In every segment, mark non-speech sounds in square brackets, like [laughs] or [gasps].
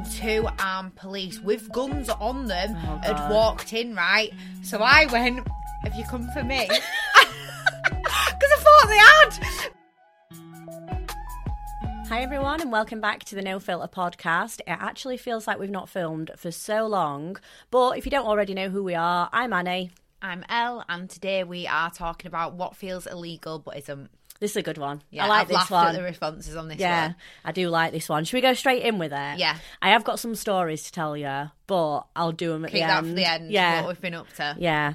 and two armed police with guns on them Oh, had walked in, right? So I went, Have you come for me? [laughs] Because I thought they had. Hi, everyone, and welcome back to the No Filter podcast. It actually feels like we've not filmed for so long, but if you don't already know who we are, I'm Annie. I'm El, and today we are talking about what feels illegal but isn't. This is a good one. Yeah, I like I've this laughed one. at the responses on this yeah, one. I do like this one. Should we go straight in with it? Yeah. I have got some stories to tell you, but I'll do them at Keep the end. for the end. Yeah. What we've been up to. Yeah.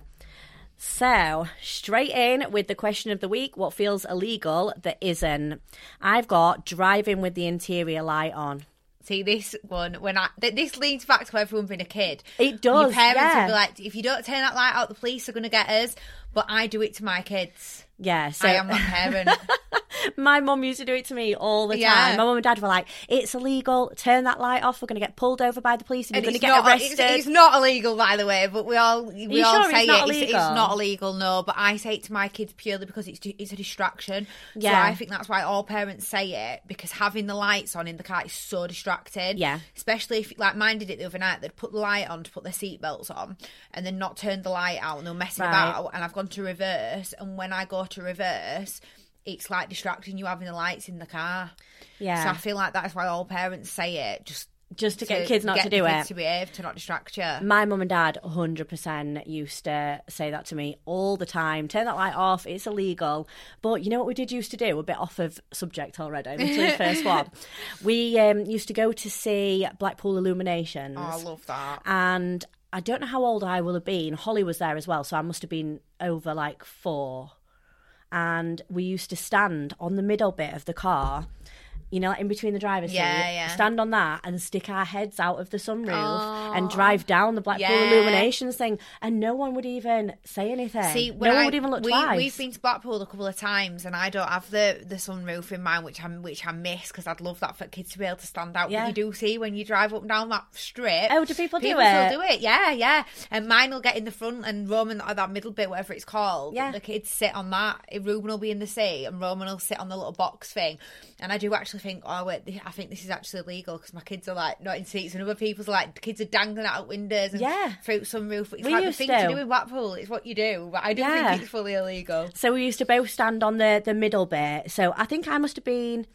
So, straight in with the question of the week what feels illegal that isn't? I've got driving with the interior light on. See this one when I th- this leads back to everyone being a kid. It does. Your parents yeah. will be like, if you don't turn that light out, the police are going to get us. But I do it to my kids. Yeah, so I am that parent. [laughs] my mum used to do it to me all the time. My mum and dad were like, "It's illegal. Turn that light off. We're going to get pulled over by the police, and, And you're going to get not, arrested." It's, it's not illegal, by the way. But we all we all sure say it's not it. It's, it's not illegal, no. But I say it to my kids purely because it's it's a distraction. So Yeah. I think that's why all parents say it because having the lights on in the car is so distracting. Yeah. Especially if like mine did it the other night. They'd put the light on to put their seatbelts on, and then not turn the light out, and they're messing Right. about. And I've gone to reverse, and when I go to reverse. It's like distracting you having the lights in the car. Yeah. So I feel like that's why all parents say it. Just Just to get kids not get to do kids it. to behave, to not distract you. My mum and dad 100% used to say that to me all the time. Turn that light off, it's illegal. But you know what we did used to do? A bit off of subject already, literally the [laughs] first one. We um, used to go to see Blackpool Illuminations. Oh, I love that. and I don't know how old I will have been. Holly was there as well, so I must have been over like four. And we used to stand on the middle bit of the car, you know, in between the driver's seat, Yeah, yeah. stand on that and stick our heads out of the sunroof and drive down the Blackpool Yeah. Illuminations thing, and no one would even say anything. See, no one I, would even look we, twice. We've been to Blackpool a couple of times, and I don't have the the sunroof in mine, which I which I miss because I'd love that for kids to be able to stand out. Yeah. But you do see when you drive up and down that strip. Oh, do people do it? Do it, yeah, yeah. And mine will get in the front, and Roman or that middle bit, whatever it's called. Yeah. the kids sit on that. Ruben will be in the seat, and Roman will sit on the little box thing. And I do actually think, oh wait, I think this is actually illegal because my kids are like not in seats, and other people's like kids are dangling out windows and Yeah. through sunroof. It's We like the thing to. to do in Blackpool. It's what you do, but I do Yeah. think it's fully illegal. So we used to both stand on the the middle bit. So I think I must have been,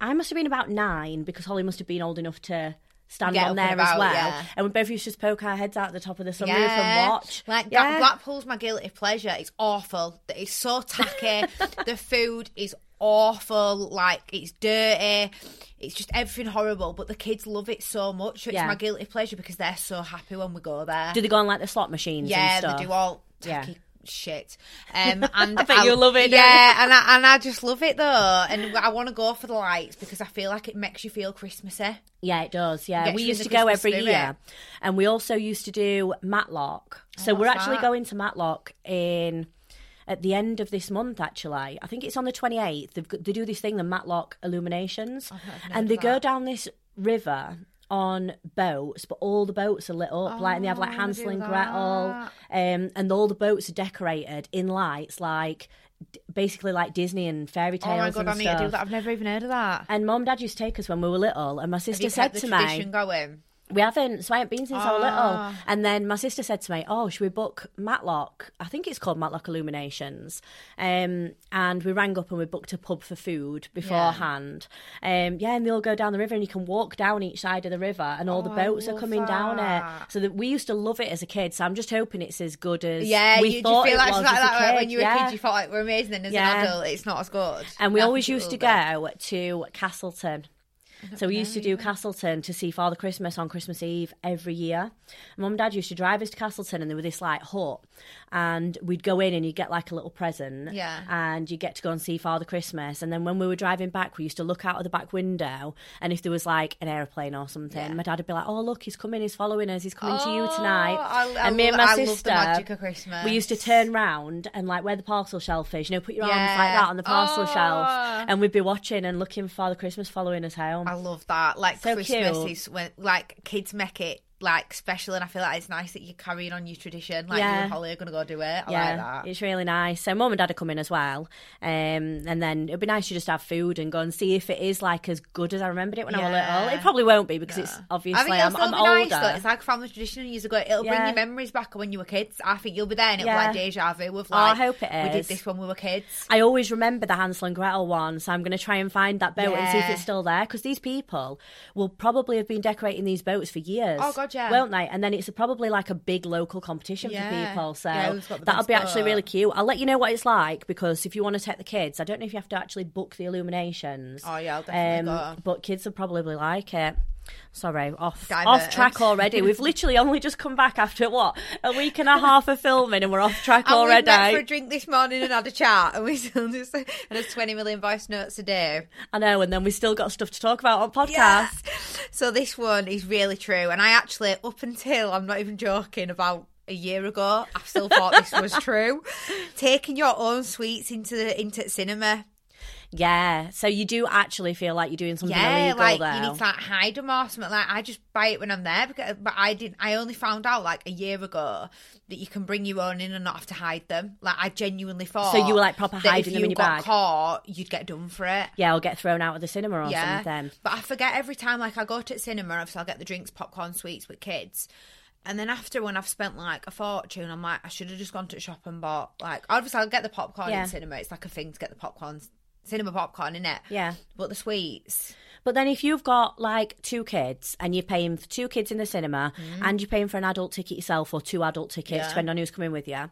I must have been about nine because Holly must have been old enough to stand Get on there and as well. yeah. And we both used to just poke our heads out the top of the sunroof and watch. Like yeah. Blackpool's my guilty pleasure. It's awful. It's so tacky. [laughs] the food is awful. Like it's dirty. It's just everything horrible. But the kids love it so much. It's Yeah. my guilty pleasure because they're so happy when we go there. Do they go on like the slot machines? yeah, and stuff? they do all Yeah. tacky shit. Um, [laughs] and I bet you love it, don't Yeah, and I, and I just love it though. And I want to go for the lights because I feel like it makes you feel Christmassy. Yeah, it does. Yeah, Gets we you in used the to go Christmas every spirit. year, and we also used to do Matlock. So Oh, we're what's actually that? going to Matlock in at the end of this month. Actually, I think it's on the twenty eighth. They do this thing, the Matlock Illuminations, and they of go down this river on boats, but all the boats are lit up, like and they have like Oh, Hansel and Gretel, um, and all the boats are decorated in lights, like d- basically like Disney and fairy tales. Oh my god, and I need to do that. I've never even heard of that. And mom, and dad used to take us when we were little, and my sister said to me, going? We haven't, so I haven't been since I was Ah. little. And then my sister said to me, "Oh, should we book Matlock? I think it's called Matlock Illuminations." Um, and we rang up and we booked a pub for food beforehand. Yeah. Um, yeah, and they all go down the river, and you can walk down each side of the river, and all the Oh, I boats are coming down it. So that we used to love it as a kid. So I'm just hoping it's as good as Yeah, we you, thought feel it like was like that kid. when you were yeah. a kid, you felt like we're amazing, and as an adult, it's not as good. And we always used to be. go to Castleton. So we used to do Castleton to see Father Christmas on Christmas Eve every year. Mum and Dad used to drive us to Castleton, and there were this like hut, and we'd go in and you'd get like a little present, Yeah. and you get to go and see Father Christmas. And then when we were driving back, we used to look out of the back window, and if there was like an aeroplane or something, Yeah. my dad would be like, "Oh look, he's coming, he's following us, he's coming to you oh, tonight." Oh, I, I and me and my I sister, the magic of Christmas. we used to turn round and like where the parcel shelf is, you know, put your arms like that on the parcel Oh. shelf, and we'd be watching and looking for Father Christmas following us home. I love that. Like So Christmas cute. is when like kids make it like special, and I feel like it's nice that you're carrying on your tradition. Like you and Holly are gonna go do it. I yeah, like that. it's really nice. So mum and dad are coming as well, um, and then it'd be nice to just have food and go and see if it is like as good as I remembered it when I was little. It probably won't be because it's I obviously I'm be older. nice. Though. It's like family tradition and years ago. It'll bring your memories back when you were kids. I think you'll be there and it'll Yeah. be like deja vu of Oh, I hope it we did this when we were kids. I always remember the Hansel and Gretel one, so I'm going to try and find that boat and see if it's still there because these people will probably have been decorating these boats for years. Oh, God, yeah. won't they? And then it's probably like a big local competition Yeah. for people. So Yeah, who's got the that'll be actually really cute. I'll let you know what it's like because if you want to take the kids, I don't know if you have to actually book the illuminations. Oh, yeah, I'll definitely um, go. But kids will probably like it. Sorry, off Diverted. off track already. We've [laughs] literally only just come back after what a week and a half of filming, and we're off track And we already. met for a drink this morning and had a chat, and we still just and there's 20 million voice notes a day. I know, and then we still got stuff to talk about on podcast. Yes. So this one is really true, and I actually, up until I'm not even joking, about a year ago, I still thought this was [laughs] true. Taking your own sweets into the into cinema, Yeah, so you do actually feel like you're doing something yeah, illegal, like though. you need to like hide them or something. Like I just buy it when I'm there, because but I didn't. I only found out like a year ago that you can bring your own in and not have to hide them. Like I genuinely thought. So you were, like, proper hiding them in your got bag? Caught, you'd get done for it. yeah, or get thrown out of the cinema or Yeah, something. but I forget every time. Like I go to the cinema, obviously I'll get the drinks, popcorn, sweets with kids, and then after when I've spent like a fortune, I'm like, I should have just gone to the shop and bought like obviously I'll get the popcorn Yeah. in cinema. It's like a thing to get the popcorn, cinema popcorn in it. Yeah. but the sweets. But then if you've got like two kids and you're paying for two kids in the cinema and you're paying for an adult ticket yourself or two adult tickets, Mm. Yeah. depending on who's coming with you,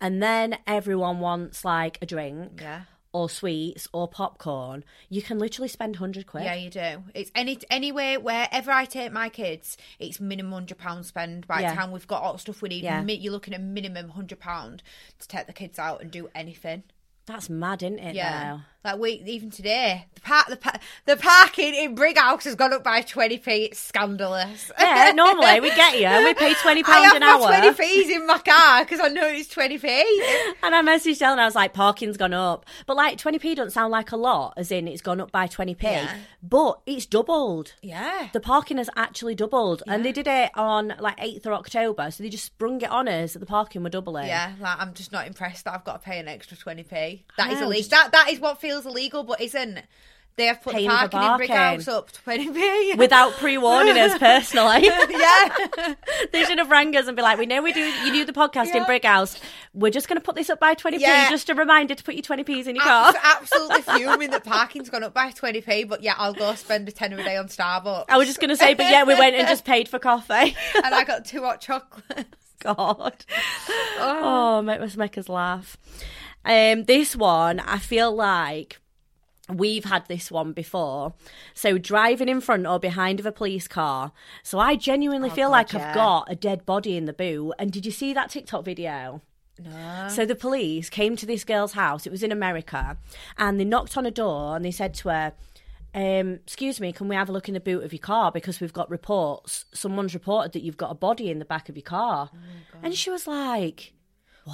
and then everyone wants like a drink Yeah. or sweets or popcorn, you can literally spend 100 quid. Yeah, you do. It's any anywhere wherever I take my kids, it's minimum hundred pound spend. By Yeah. the time we've got all the stuff we need, Yeah. you're looking at minimum hundred pound to take the kids out and do anything. That's mad, isn't it? Yeah? Like we even today, the park, the, pa- the parking in Brighouse has gone up by twenty p. It's scandalous. Yeah, normally we get you. We pay twenty [laughs] pounds an hour. twenty p's in my car because I know it's twenty p. And I messaged Ellen, I was like, parking's gone up. But like 20p doesn't sound like a lot, as in it's gone up by 20p. Yeah. But it's doubled. Yeah, The parking has actually doubled. And they did it on like 8th of October. So they just sprung it on us that the parking were doubling. Yeah, like I'm just not impressed that I've got to pay an extra twenty p. That is illegal. just- That that is what feels illegal, but isn't. They have put Paying the for parking, in parking. Brighouse up to twenty p. [laughs] Without pre warning us personally. [laughs] yeah, [laughs] they should have rang us and be like, we know we do you do the podcast in Yeah. Brighouse. We're just going to put this up by 20p. Yeah. Just a reminder to put your 20p's in your car. Abs- absolutely fuming that parking's gone up by twenty p. But yeah, I'll go spend a tenner a day on Starbucks. I was just going to say, but yeah, we went and just paid for coffee. and I got two hot chocolates. God. Oh. oh, make us make us laugh. Um, this one, I feel like we've had this one before. So driving in front or behind of a police car. So I genuinely feel God, like yeah. I've got a dead body in the boot. And did you see that TikTok video? No. So the police came to this girl's house. It was in America, and they knocked on a door and they said to her, um, "Excuse me, can we have a look in the boot of your car because we've got reports. Someone's reported that you've got a body in the back of your car." and she was like,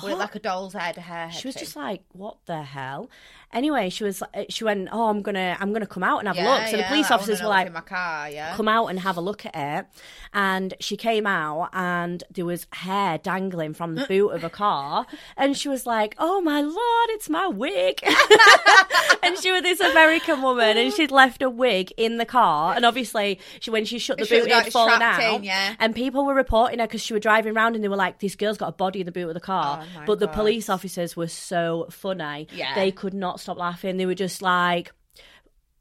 With like a doll's head, hair. she was just like, "What the hell?" Anyway, she was. uh, She went, "Oh, I'm gonna, I'm gonna come out and have a look." So the police officers were like, car, yeah. come out and have a look at it. And she came out and there was hair dangling from the boot of a car. And she was like, Oh my lord, it's my wig. [laughs] and she was this American woman and she'd left a wig in the car. And obviously, she when she shut the She boot, it had like fallen out. in, yeah. And people were reporting her because she was driving around and they were like, This girl's got a body in the boot of the car. Oh but the police officers were so funny. Yeah. They could not stop laughing. They were just like,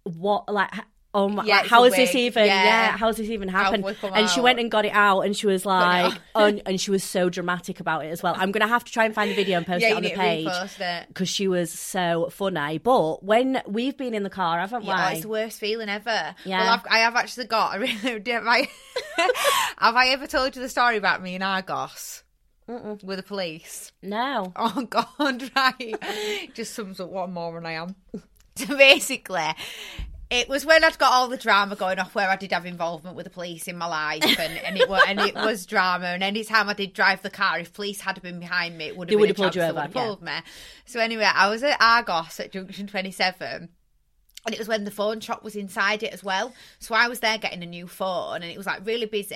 What, like, Oh my! Yeah, like, how this even? Yeah. Yeah, how's this even come And she went and got it out, and she was like, and, [laughs] and she was so dramatic about it as well. I'm gonna have to try and find the video and post yeah, it on the page to repost it. because she was so funny. But when we've been in the car, haven't Yeah, we? it's the worst feeling ever. Yeah. Well, I've, I have actually got. [laughs] I really have I. [laughs] have I ever told you the story about me and Argos with the police? no. [laughs] Oh God, right. [laughs] Just sums up what a moron I am. So [laughs] basically, it was when I'd got all the drama going off where I did have involvement with the police in my life, and, and it was and it was drama. And any time I did drive the car, if police had been behind me, it would They have would been have a pulled you they over, would have pulled me. So anyway, I was at Argos at Junction Twenty Seven. And it was when the phone shop was inside it as well. So I was there getting a new phone, and it was like really busy,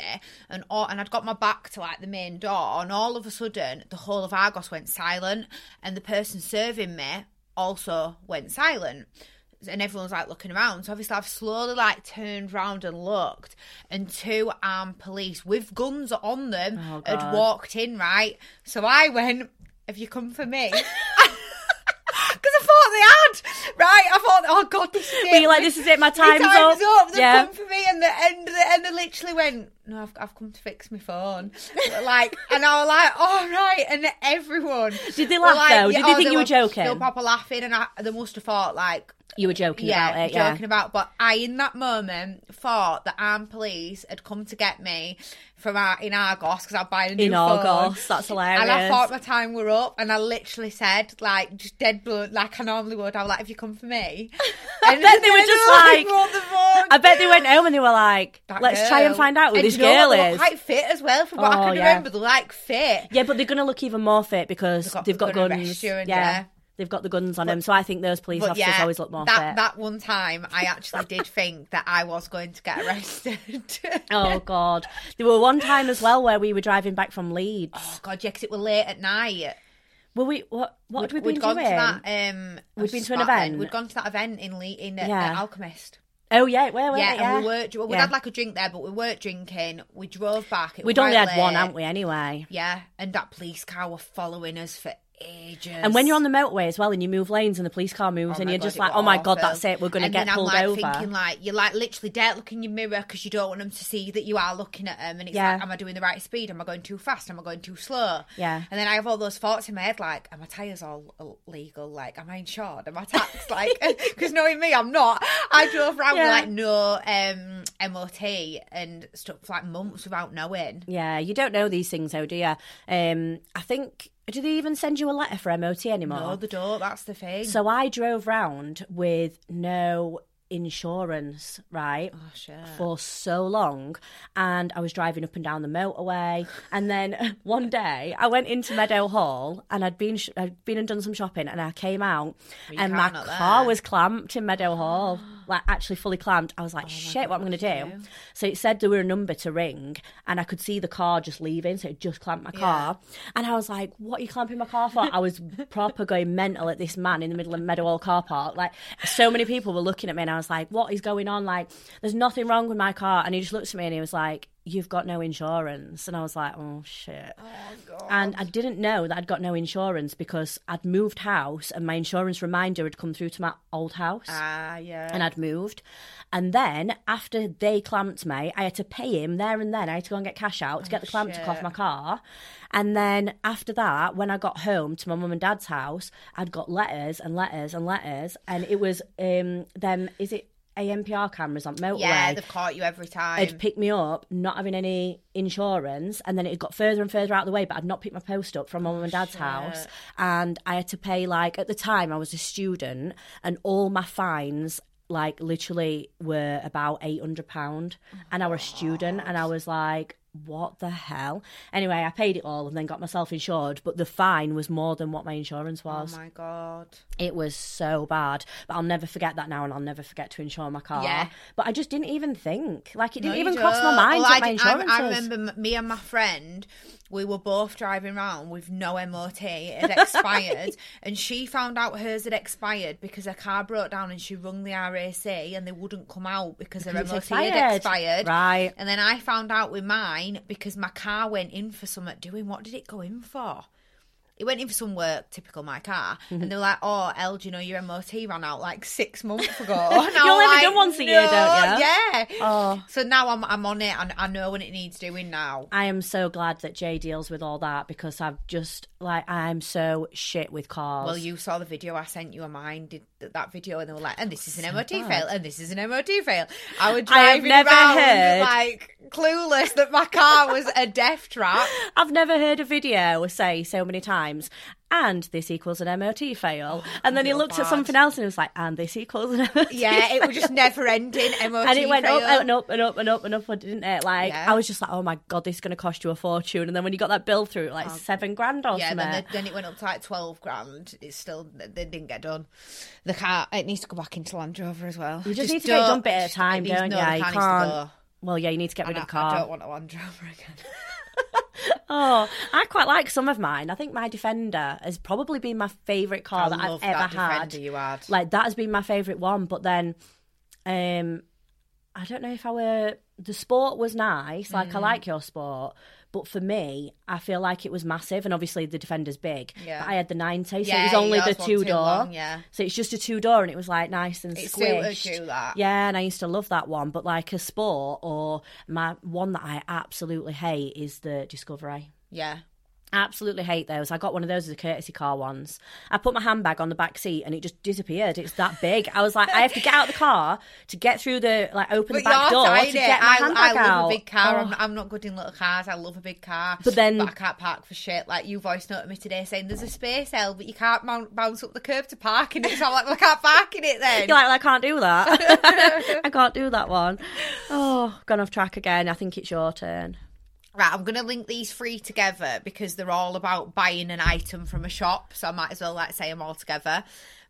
and all, and I'd got my back to like the main door, and all of a sudden the whole of Argos went silent, and the person serving me also went silent. And everyone was like looking around. So obviously, I've slowly like turned round and looked, and two armed police with guns on them Oh, had walked in. Right, so I went, "Have you come for me?" [laughs] Because I thought they had, right? I thought, oh god, this is it. Were you like, this is it, my My time's, time's up. They've yeah. come for me, and the and the, and they literally went, no, I've, I've come to fix my phone. like, and I was like, all right, and everyone Did they laugh, like, though? Did they oh, think you were joking? They were proper laughing, and I, they must have thought like, You were joking yeah, about it, yeah. joking about. But I, in that moment, thought that armed police had come to get me from our, in Argos because I'm buying a new In phone. Argos, that's hilarious. And I thought my time were up, and I literally said, like, just dead blunt, like I normally would. I was like, "If you come for me?" [laughs] And bet they were just I like- the. I bet they went home and they were like, That let's try and find out who And this you know what? girl They is. Quite fit as well, from what Oh, I can yeah. remember. They're like fit. Yeah, but they're going to look even more fit because They've got- they've got guns. and- yeah. yeah. They've got the guns on them. So I think those police officers yeah, always look more that fit. that one time, I [laughs] actually did think that I was going to get arrested. [laughs] Oh God! There were one time as well where we were driving back from Leeds. Oh God, yeah, 'cause it was late at night. Were we? What? What had we We'd been gone doing? to that. Um, We'd been to an event. We'd gone to that event in Le- in uh, Yeah. uh, Alchemist. Oh yeah, where were Yeah, we? and we were. We Yeah. had like a drink there, but we weren't drinking. We drove back. It We'd only had one, late. hadn't we? Anyway. Yeah, and that police car were following us for ages. And when you're on the motorway as well, and you move lanes, and the police car moves, Oh and you're God, just like, "Oh my God, that's it. We're going to and get then pulled I'm over." thinking like you're like literally don't look in your mirror because you don't want them to see that you are looking at them and it's Yeah. like am I doing the right speed am I going too fast am I going too slow Yeah. and then I have all those thoughts in my head like are my tires all legal like am I insured am I taxed [laughs] like [laughs] because knowing me I'm not I drove around Yeah. with like no um MOT and stuff for like months without knowing Yeah, you don't know these things, though, do you? Um, I think. Do they even send you a letter for MOT anymore? no they don't that's the thing So I drove round with no insurance, right? oh shit For so long, and I was driving up and down the motorway, and then [laughs] one day I went into Meadowhall, and I'd been sh- I'd been and done some shopping, and I came out, and my car there? was clamped in Meadowhall, [gasps] [gasps] [gasps] like actually fully clamped. I was like, oh shit, what am I going to do? So it said there were a number to ring, and I could see the car just leaving, so it just clamped my car, and I was like, what are you clamping my car for? I was proper going mental at this man in the middle of Meadowhall car park, like so many people were looking at me, and I was like, what is going on? Like, there's nothing wrong with my car, and he just looked at me and he was like. You've got no insurance. And I was like, oh shit. oh god And I didn't know that I'd got no insurance because I'd moved house and my insurance reminder had come through to my old house ah yeah and I'd moved. And then after they clamped me, I had to pay him there and then. I had to go and get cash out to get the clamp took off Oh, my car. And then after that, when I got home to my mum and dad's house, I'd got letters and letters and letters. And it was um them is it ANPR cameras on motorway? yeah they've caught you every time It'd pick me up, not having any insurance, and then it got further and further out of the way. But I'd not picked my post up from my mum and dad's shit. house, and I had to pay like at the time I was a student, and all my fines like literally were about eight hundred pound, and I was a student, and I was like. What the hell? Anyway, I paid it all and then got myself insured, but the fine was more than what my insurance oh was. oh my god It was so bad, but I'll never forget that now, and I'll never forget to insure my car. Yeah. But I just didn't even think, like, it didn't No, even cross my mind Well, what I my did- I- I, remember me and my friend, we were both driving around with no MOT. It had expired, [laughs] and she found out hers had expired because her car broke down, and she rung the RAC, and they wouldn't come out because her Because MOT it's had expired. expired. Right. And then I found out with mine because my car went in for something. Doing what did it go in for? It went in for some work, typical my car, Mm-hmm. and they were like, "Oh, El, do you know your MOT ran out like six months ago?" [laughs] And You was only like, done once a year, don't you?" Yeah. Oh. So now I'm I'm on it, and I know when it needs doing now. I am so glad that Jay deals with all that because I've just like I'm so shit with cars. Well, you saw the video I sent you of mine, did that video, and they were like, "And this is an MOT bad. fail, and this is an MOT fail." I would drive never around heard- like clueless that my car was a death trap. I've never heard a video say so many times. And this equals an MOT fail. [gasps] and then he looked at something else and he was like, and this equals an MOT Yeah, it was just never ending. [laughs] MOT and it went fail. up and up and up and up and up, didn't it? Like Yeah. I was just like, oh my god, this is going to cost you a fortune. And then when you got that bill through, like oh. seven grand or Yeah, something. then, the, then it went up to like twelve grand. It's still they didn't get done. The car it needs to go back into Land Rover as well. you just, need to get it done bit at a time, don't you? You can't. Well, yeah, you need to get rid I, of the car. I don't want a Land Rover again. [laughs] Oh, I quite like some of mine. I think my Defender has probably been my favourite car that I've ever that had. You had. Like that has been my favourite one. But then, um, I don't know if I were the sport was nice. Like Mm. I like your sport, but for me, I feel like it was massive, and obviously the Defender's big. Yeah. But I had the ninety, so Yeah, it was only the two door. long, yeah. So it's just a two door, and it was like nice and It squished. Yeah, and I used to love that one. But like a sport or my one that I absolutely hate is the Discovery. Yeah. Absolutely hate those. I got one of those as a courtesy car once. I put my handbag on the back seat and it just disappeared. It's that big. I was like, I have to get out of the car to get through the like open the back door to get my I, handbag I love out. a big car. Oh. I'm, I'm not good in little cars. I love a big car. But then- but I can't park for shit. Like you voice noted me today saying there's a space L, but you can't mount, bounce up the curb to park in it. So I'm like, well, I can't park in it then. You're like, well, I can't do that. [laughs] [laughs] I can't do that one. Oh, gone off track again. I think it's your turn. Right, I'm going to link these three together because they're all about buying an item from a shop. So I might as well like say them all together.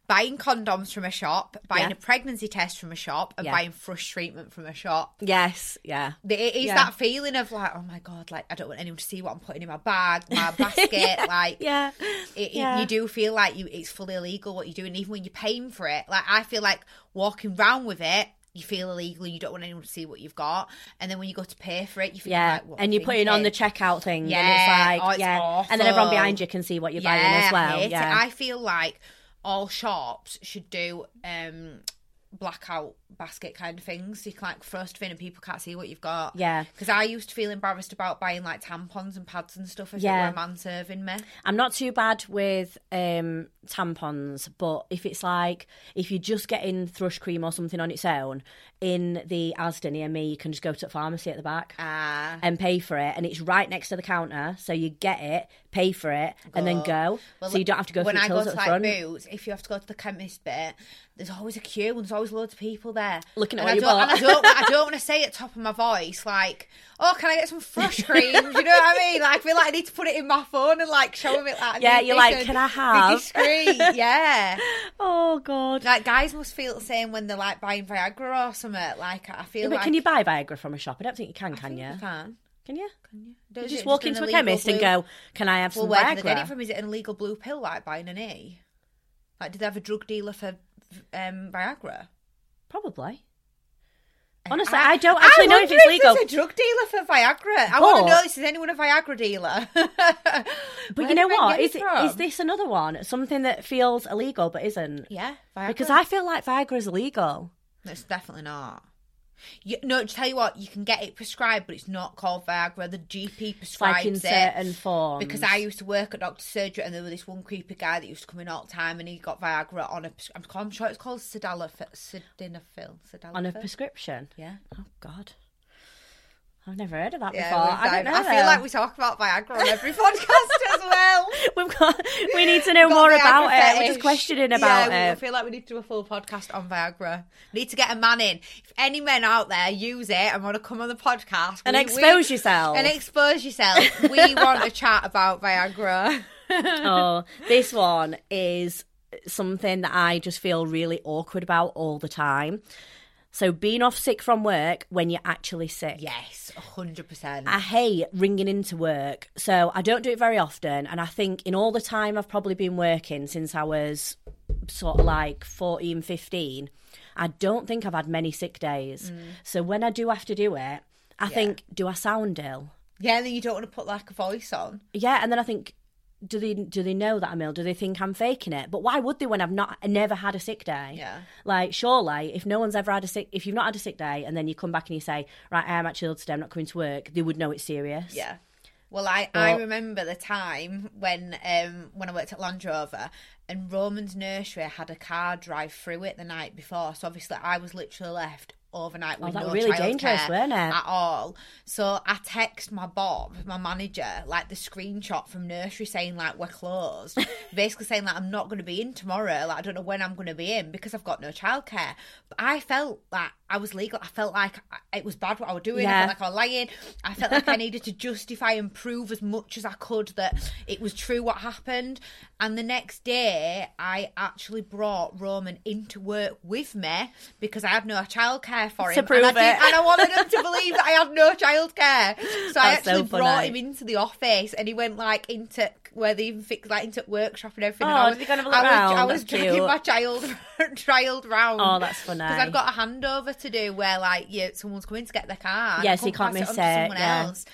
Buying condoms from a shop, buying Yeah. a pregnancy test from a shop, and Yeah. buying thrush treatment from a shop. Yes, yeah. It is Yeah. that feeling of like, oh my god, like I don't want anyone to see what I'm putting in my bag, my [laughs] basket. Like, Yeah. it, Yeah. you do feel like you it's fully illegal what you're doing, even when you're paying for it. Like I feel like walking round with it, you feel illegal. You don't want anyone to see what you've got, and then when you go to pay for it, you feel Yeah, like, what and you're putting on the checkout thing, and Yeah, it's like, oh, it's yeah, and then everyone behind you can see what you're buying Yeah, as I well. it. Yeah, I feel like all shops should do um blackout basket kind of things. So you can like throw stuff in and people can't see what you've got. Yeah. Because I used to feel embarrassed about buying like tampons and pads and stuff if Yeah. it were a man serving me. I'm not too bad with um, tampons, but if it's like if you're just getting thrush cream or something on its own in the Asda near me, you can just go to the pharmacy at the back Ah. and pay for it, and it's right next to the counter, so you get it, pay for it, and then go. so you don't have to go when I go to the like front. boots, if you have to go to the chemist bit, there's always a queue and there's always loads of people there Looking at and I you don't. And I don't, [laughs] I don't want to say at top of my voice like, "Oh, can I get some fresh cream?" you know what I mean? Like, I feel like I need to put it in my phone and like show them it. Like, Yeah, you're like, "Can I have?" discreet? [laughs] Yeah. Oh god! Like guys must feel the same when they're like buying Viagra or something. Like I feel Yeah, but like can you buy Viagra from a shop? I don't think you can. Can you? You can. Can you? Does You just it walk into a chemist and go, "Can I have Well, some where do they get Viagra?" it from? Is it an illegal blue pill like buying an E? Like, do they have a drug dealer for um, Viagra? Probably. Uh, Honestly, I, don't I actually know if it's legal. There's a drug dealer for Viagra. I want to know if there's anyone a Viagra dealer? but [laughs] But you know what? Is, it, is this another one? Something that feels illegal but isn't? Yeah, Viagra. Because I feel like Viagra is illegal. It's definitely not. You, no, to tell you what, you can get it prescribed, but it's not called Viagra. The GP It's like in prescribes it. certain forms. Because I used to work at Doctor surgery, and there was this one creepy guy that used to come in all the time, and he got Viagra on a. I'm, I'm sure it's called. Sildenafil. Sildenafil. on a prescription. Yeah. Oh God, I've never heard of that Yeah, before. I don't know. I feel like we talk about Viagra on every [laughs] podcast as well. [laughs] We've got. We need to know more Viagra about it. We're just questioning about yeah, we- I feel like we need to do a full podcast on Viagra. Need to get a man in. If any men out there use it and want to come on the podcast And we- expose we- yourself. and expose yourself, we [laughs] want to chat about Viagra. oh, this one is something that I just feel really awkward about all the time. So being off sick from work when you're actually sick. Yes, hundred percent. I hate ringing into work. So I don't do it very often. And I think in all the time I've probably been working since I was sort of like 14, 15, I don't think I've had many sick days. Mm. So when I do have to do it, I think, do I sound ill? Yeah, and then you don't want to put like a voice on. Yeah, and then I think, do they do they know that I'm ill? Do they think I'm faking it? But why would they when I've not never had a sick day? Yeah. Like surely, if no one's ever had a sick, if you've not had a sick day, and then you come back and you say, right, I am actually ill today, I'm not coming to work, they would know it's serious. Yeah. Well, I, I remember the time when um when I worked at Land Rover and Roman's nursery had a car drive through it the night before. So obviously I was literally left overnight oh, with Oh, no really dangerous, childcare weren't it? At all. So I text my Bob, my manager, like the screenshot from nursery saying like we're closed, [laughs] basically saying like I'm not going to be in tomorrow. Like I don't know when I'm going to be in because I've got no childcare. But I felt like I was legal. I felt like it was bad what I was doing. I felt like I was lying. I felt like I [laughs] needed to justify and prove as much as I could that it was true what happened. And the next day, I actually brought Roman into work with me because I had no childcare for him. To prove and, I it. and I wanted him to believe that I had no childcare. So I That's so actually brought him into the office and he went like into where they even fixed like into workshop and everything. Oh, and I was, did he go and have a I was? I was dragging cute. my child [laughs] child round. Oh, that's funny. Because I've got a handover to do where like yeah, someone's coming to get their car. Yes, Yeah, so you can't miss to it, someone yeah. Else.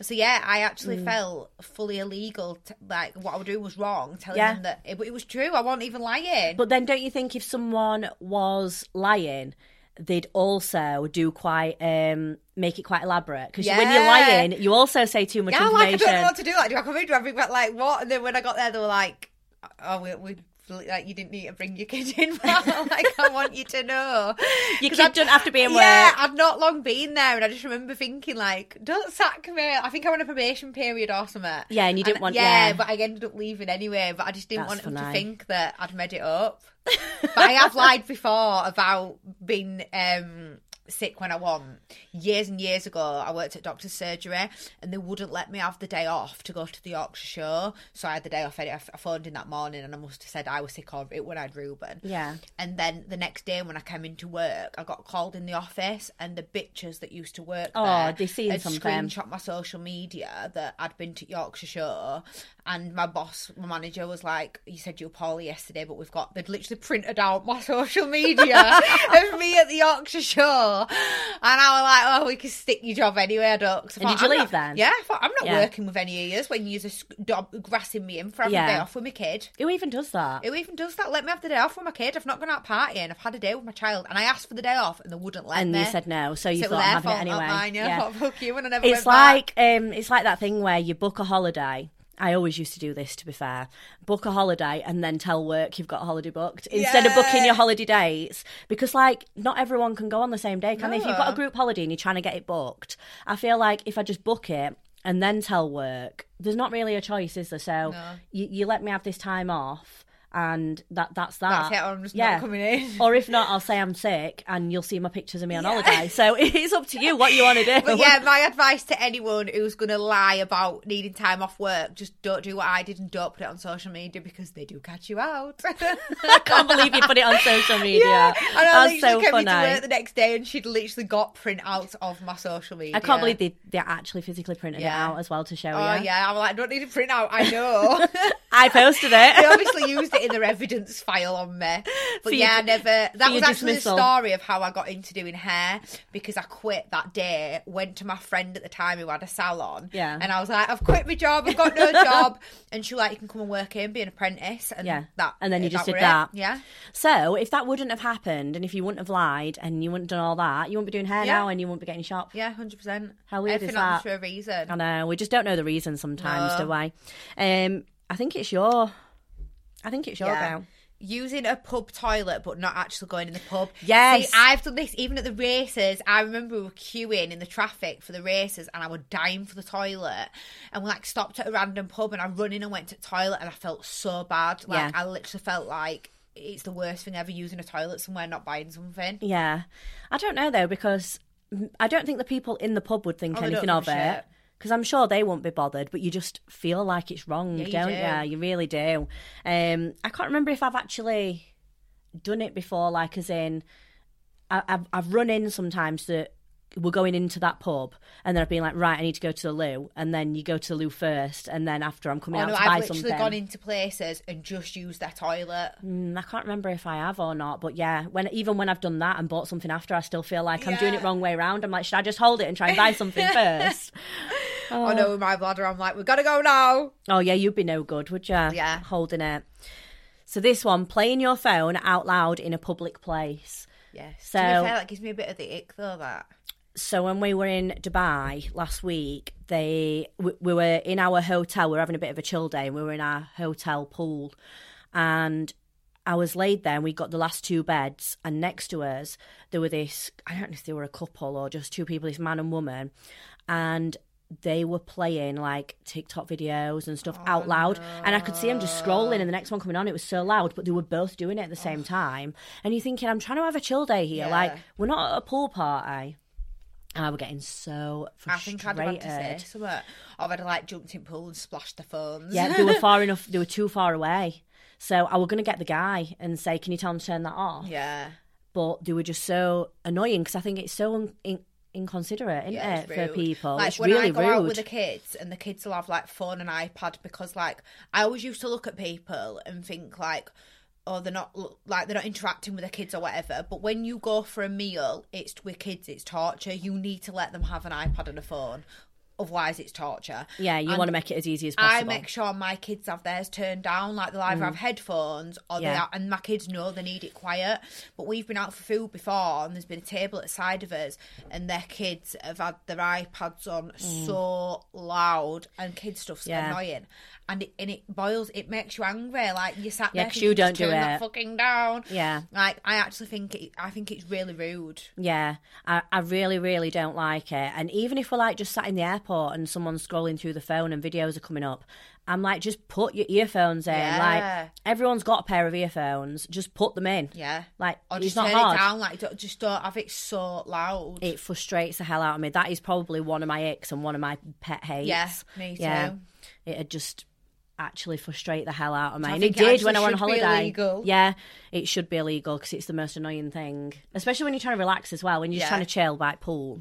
So yeah, I actually felt fully illegal. Like what I was doing was wrong. Telling Yeah. them that it, it was true. I wasn't even lying. But then don't you think if someone was lying, they'd also do quite um make it quite elaborate because when you're lying, you also say too much yeah, like I don't know what to do. Like, do I come in? Do I bring back like what? And then when I got there, they were like, "Oh, we." we like you didn't need to bring your kid [laughs] in. like I want you to know. [laughs] Your kid I'd- doesn't have to be in Yeah. I've not long been there, and I just remember thinking like, "Don't sack me." I think I was on a probation period or something. Yeah, and you didn't want- Yeah, yeah. but I ended up leaving anyway. But I just didn't That's want them to think that I'd made it up. [laughs] but I have lied before about being um, sick when I want. Years and years ago, I worked at doctor's surgery, and they wouldn't let me have the day off to go to the Yorkshire show. So I had the day off. I phoned in that morning, and I must have said I was sick or it when I had Reuben. Yeah. And then the next day when I came into work, I got called in the office, and the bitches that used to work Oh, there they seen had something. screenshot my social media that I'd been to Yorkshire show, and my boss, my manager, was like, "You said you were poorly yesterday, but we've got." They'd literally printed out my [laughs] social media of me at the Yorkshire show, [laughs] and I was like, "Oh, we could stick your job anywhere, ducks. don't. 'cause I And thought, did you I'm leave not- then? Yeah, I thought, I'm not Yeah. working with any of yous when you're just grassing me in for having Yeah. a day off with my kid. Who even does that? Who even does that? Let me have the day off with my kid. I've not gone out partying. I've had a day with my child, and I asked for the day off, and they wouldn't let and me. you said no, so you so thought I'm having fault, it anyway. mine. Yeah, I thought, [laughs] fuck you, and I never It's went back. like um, it's like that thing where you book a holiday. I always used to do this. To be fair, book a holiday and then tell work you've got a holiday booked instead of booking your holiday dates because, like, not everyone can go on the same day. Can they? If you've got a group holiday and you're trying to get it booked, I feel like if I just book it and then tell work, there's not really a choice, is there? So No. you, you let me have this time off. And that that's that. That's it, I'm just not coming in. Or if not, I'll say I'm sick, and you'll see my pictures of me on holiday. So [laughs] it's up to you what you want to do. But yeah, my advice to anyone who's going to lie about needing time off work, just don't do what I did and don't put it on social media because they do catch you out. [laughs] I can't believe you put it on social media. Yeah, and I That's literally so came funny. into work the next day and she'd literally got printouts of my social media. I can't believe they, they actually physically printed it out as well to show Oh you. yeah, I'm like, I don't need a printout. I [laughs] know. I posted it. they obviously used it in their evidence file on me. [laughs] But For yeah, your- I never. That was actually dismissal. the story of how I got into doing hair because I quit that day. Went to my friend at the time who had a salon. Yeah. And I was like, I've quit my job. I've got no [laughs] job. And she was like, you can come and work in, be an apprentice. And Yeah. That. And then you just were did it. that. Yeah. So if that wouldn't have happened, and if you wouldn't have lied, and you wouldn't have done all that, you wouldn't be doing hair Yeah. now, and you wouldn't be getting shop. Yeah. Hundred percent. How weird Everything is that? for a reason. I know we just don't know the reason sometimes, No. do we? Um, I think it's your. I think it's your Yeah. go. Using a pub toilet but not actually going in the pub. Yes. See, I've done this even at the races. I remember we were queuing in the traffic for the races and I was dying for the toilet. And we like stopped at a random pub and I run in and went to the toilet and I felt so bad. Like Yeah. I literally felt like it's the worst thing ever using a toilet somewhere not buying something. Yeah, I don't know though because I don't think the people in the pub would think Oh, anything of it. shit. Because I'm sure they won't be bothered, but you just feel like it's wrong, Yeah, you don't do. you? You really do. Um, I can't remember if I've actually done it before, like as in, I, I've, I've run in sometimes that we're going into that pub, and then I've been like, right, I need to go to the loo, and then you go to the loo first, and then after I'm coming Oh out no, to I've buy literally gone into places and just used their toilet. Mm, I can't remember if I have or not, but yeah, when even when I've done that and bought something after, I still feel like I'm doing it wrong way around. I'm like, should I just hold it and try and buy something [laughs] first? Oh no, with my bladder, I'm like, we've got to go now. Oh yeah, you'd be no good, would you? Yeah. holding it. So this one, playing your phone out loud in a public place. Yes. So- fair, that gives me a bit of the ick though. That. So when we were in Dubai last week, they we, we were in our hotel. We were having a bit of a chill day, and we were in our hotel pool, and I was laid there and we got the last two beds and next to us there were this I don't know if they were a couple or just two people, this man and woman, and they were playing like TikTok videos and stuff out oh, loud, and I could see them just scrolling, and the next one coming on, it was so loud, but they were both doing it at the same time, and you're thinking, I'm trying to have a chill day here, Yeah. like we're not at a pool party, and I were getting so I frustrated. think I'd have had to say something. Or I'd have like jumped in pool and splashed the phones. Yeah, they were [laughs] far enough. They were too far away. So I was going to get the guy and say, "Can you tell him to turn that off?" yeah. But they were just so annoying because I think it's so un- in- inconsiderate, isn't Yeah, it, it's for people? Like it's when really I go rude. out with the kids, and the kids will have like phone and iPad because like I always used to look at people and think like, oh, they're not like they're not interacting with the kids or whatever. But when you go for a meal, it's with kids, it's torture. You need to let them have an iPad and a phone. Otherwise, it's torture. yeah, you And want to make it as easy as possible. I make sure my kids have theirs turned down. Like they'll either have headphones or they Mm. Yeah. are, and my kids know they need it quiet. But we've been out for food before, and there's been a table at the side of us, and their kids have had their iPads on so loud, and kid stuff's Mm. Yeah. annoying, and it and it boils. It makes you angry. Like you sat Yeah, there, you don't "Just do it." fucking down. Yeah. Like I actually think it, I think it's really rude. Yeah, I, I really, really don't like it. And even if we're like just sat in the airport and someone's scrolling through the phone and videos are coming up, I'm like, just put your earphones in. Yeah. Like everyone's got a pair of earphones, just put them in. Yeah. Like Or just not turn hard. it down. Like don't, just don't have it so loud. It frustrates the hell out of me. That is probably one of my icks and one of my pet hates. Yeah, me Yeah, too. it'd just actually frustrate the hell out of me. And it did when I went on holiday. illegal. Yeah, it should be illegal because it's the most annoying thing, especially when you're trying to relax as well. When you're just trying to chill by pool.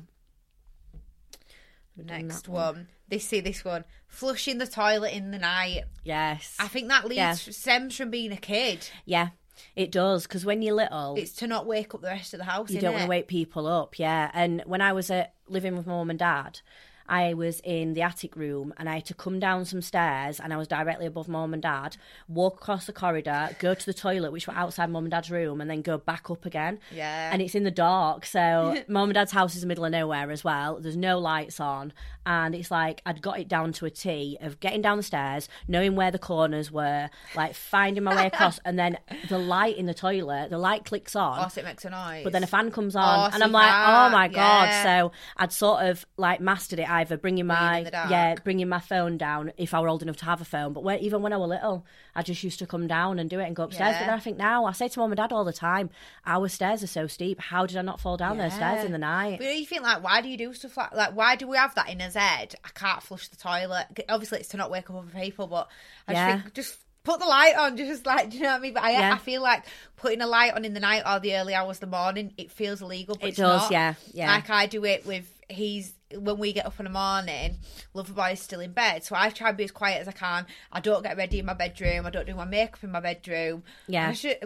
Next one. This see this one. Flushing the toilet in the night. Yes. I think that leads Yeah. stems from being a kid. Yeah, it does. Because when you're little, It's to not wake up the rest of the house. you don't want to wake people up. Yeah. And when I was at, living with my mum and dad, I was in the attic room and I had to come down some stairs and I was directly above mom and dad, walk across the corridor, go to the toilet, which were outside mom and dad's room, and then go back up again. Yeah. And it's in the dark. So [laughs] mom and dad's house is in the middle of nowhere as well. There's no lights on. And it's like I'd got it down to a T of getting down the stairs, knowing where the corners were, like finding my way across, [laughs] and then the light in the toilet, the light clicks on. Oh, so it makes a noise. But then a fan comes on, Oh, and I'm like, that, oh my god! yeah. So I'd sort of like mastered it, either bringing my in the dark. yeah, bringing my phone down if I were old enough to have a phone. But when, even when I was little, I just used to come down and do it and go upstairs. But then I think now I say to mum and dad all the time, our stairs are so steep. How did I not fall down those stairs in the night? But you think like, why do you do stuff like like? Why do we have that in his head? I can't flush the toilet. Obviously, it's to not wake up other people, but I Yeah. just think just put the light on. [laughs] Just like, do you know what I mean? But I, Yeah. I feel like putting a light on in the night or the early hours of the morning, it feels illegal. But It it's does, not. yeah, yeah. Like I do it with he's when we get up in the morning. Loverboy is still in bed, so I try and be as quiet as I can. I don't get ready in my bedroom. I don't do my makeup in my bedroom. Yeah. Should,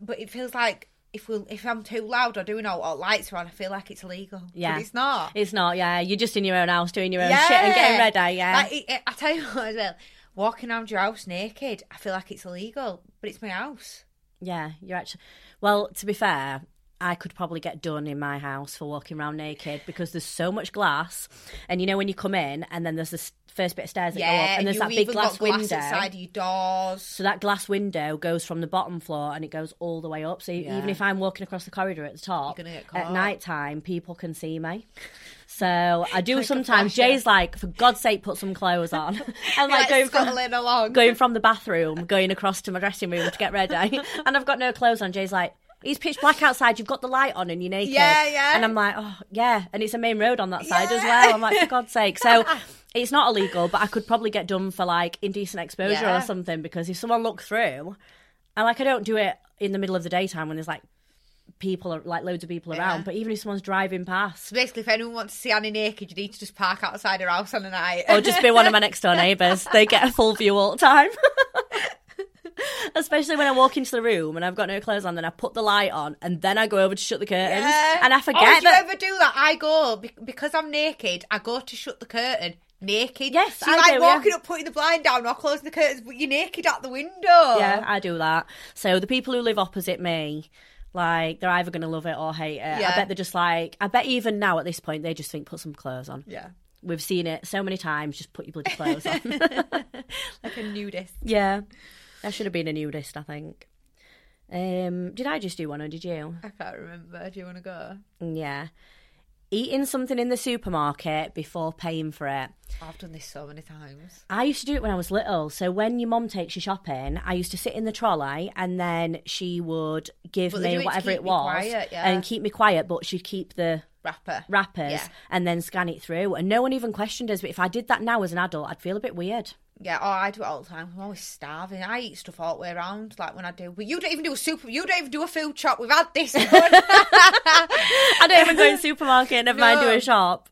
but, it, feels like. If we if I'm too loud or doing all, all lights are on, I feel like it's illegal. Yeah. but it's not. It's not. Yeah, you're just in your own house doing your own shit and getting ready. Yeah, Like, it, it- I tell you [laughs] what as well, walking around your house naked, I feel like it's illegal, but it's my house. Yeah, you're actually. Well, to be fair, I could probably get done in my house for walking around naked because there's so much glass, and you know when you come in, and then there's this first bit of stairs that go up, and there's that big glass glass window. of your doors. So that glass window goes from the bottom floor and it goes all the way up. So Yeah. even if I'm walking across the corridor at the top, You're gonna get at night time, people can see me. So I do Like sometimes. Jay's like, for God's sake, put some clothes on. [laughs] [laughs] I'm like Like going from along. going from the bathroom, going across to my dressing room to get ready, [laughs] and I've got no clothes on. Jay's like, "It's pitch black outside. You've got the light on, and you're naked." Yeah, yeah. And I'm like, "Oh, yeah." And it's a main road on that side as well. I'm like, for God's sake. So [laughs] it's not illegal, but I could probably get done for like indecent exposure Yeah. or something because if someone looked through, and like I don't do it in the middle of the daytime when there's like people, like loads of people Yeah. around. But even if someone's driving past. So basically, if anyone wants to see Annie naked, you need to just park outside her house on the night. or just be one of my next door neighbours. They get a full view all the time. [laughs] [laughs] Especially when I walk into the room and I've got no clothes on, then I put the light on and then I go over to shut the curtains Yeah. and I Oh, forget you that. ever do that? I go be- because I'm naked. I go to shut the curtain naked. Yes, so you're I like do, yeah. walking up, putting the blind down, or closing the curtains, but you're naked out the window. Yeah, I do that. So the people who live opposite me, like they're either going to love it or hate it. I bet they're just like, I bet even now at this point they just think put some clothes on. yeah, We've seen it so many times. Just put your bloody clothes [laughs] on. [laughs] like a nudist. yeah, I should have been a nudist. I think. Um, did I just do one or did you? I can't remember. Do you want to go? Yeah. Eating something in the supermarket before paying for it. I've done this so many times. I used to do it when I was little. So when your mum takes you shopping, I used to sit in the trolley and then she would give But they me do it to whatever keep it me was quiet, yeah. and keep me quiet, but she'd keep the Rapper. wrappers Yeah. and then scan it through. And no one even questioned us. But if I did that now as an adult, I'd feel a bit weird. Yeah, oh, I do it all the time. I'm always starving. I eat stuff all the way around, like when I do. But you don't even do a super. You don't even do a food shop. We've had this. [laughs] one. I don't even go in the [laughs] supermarket, never mind do a shop.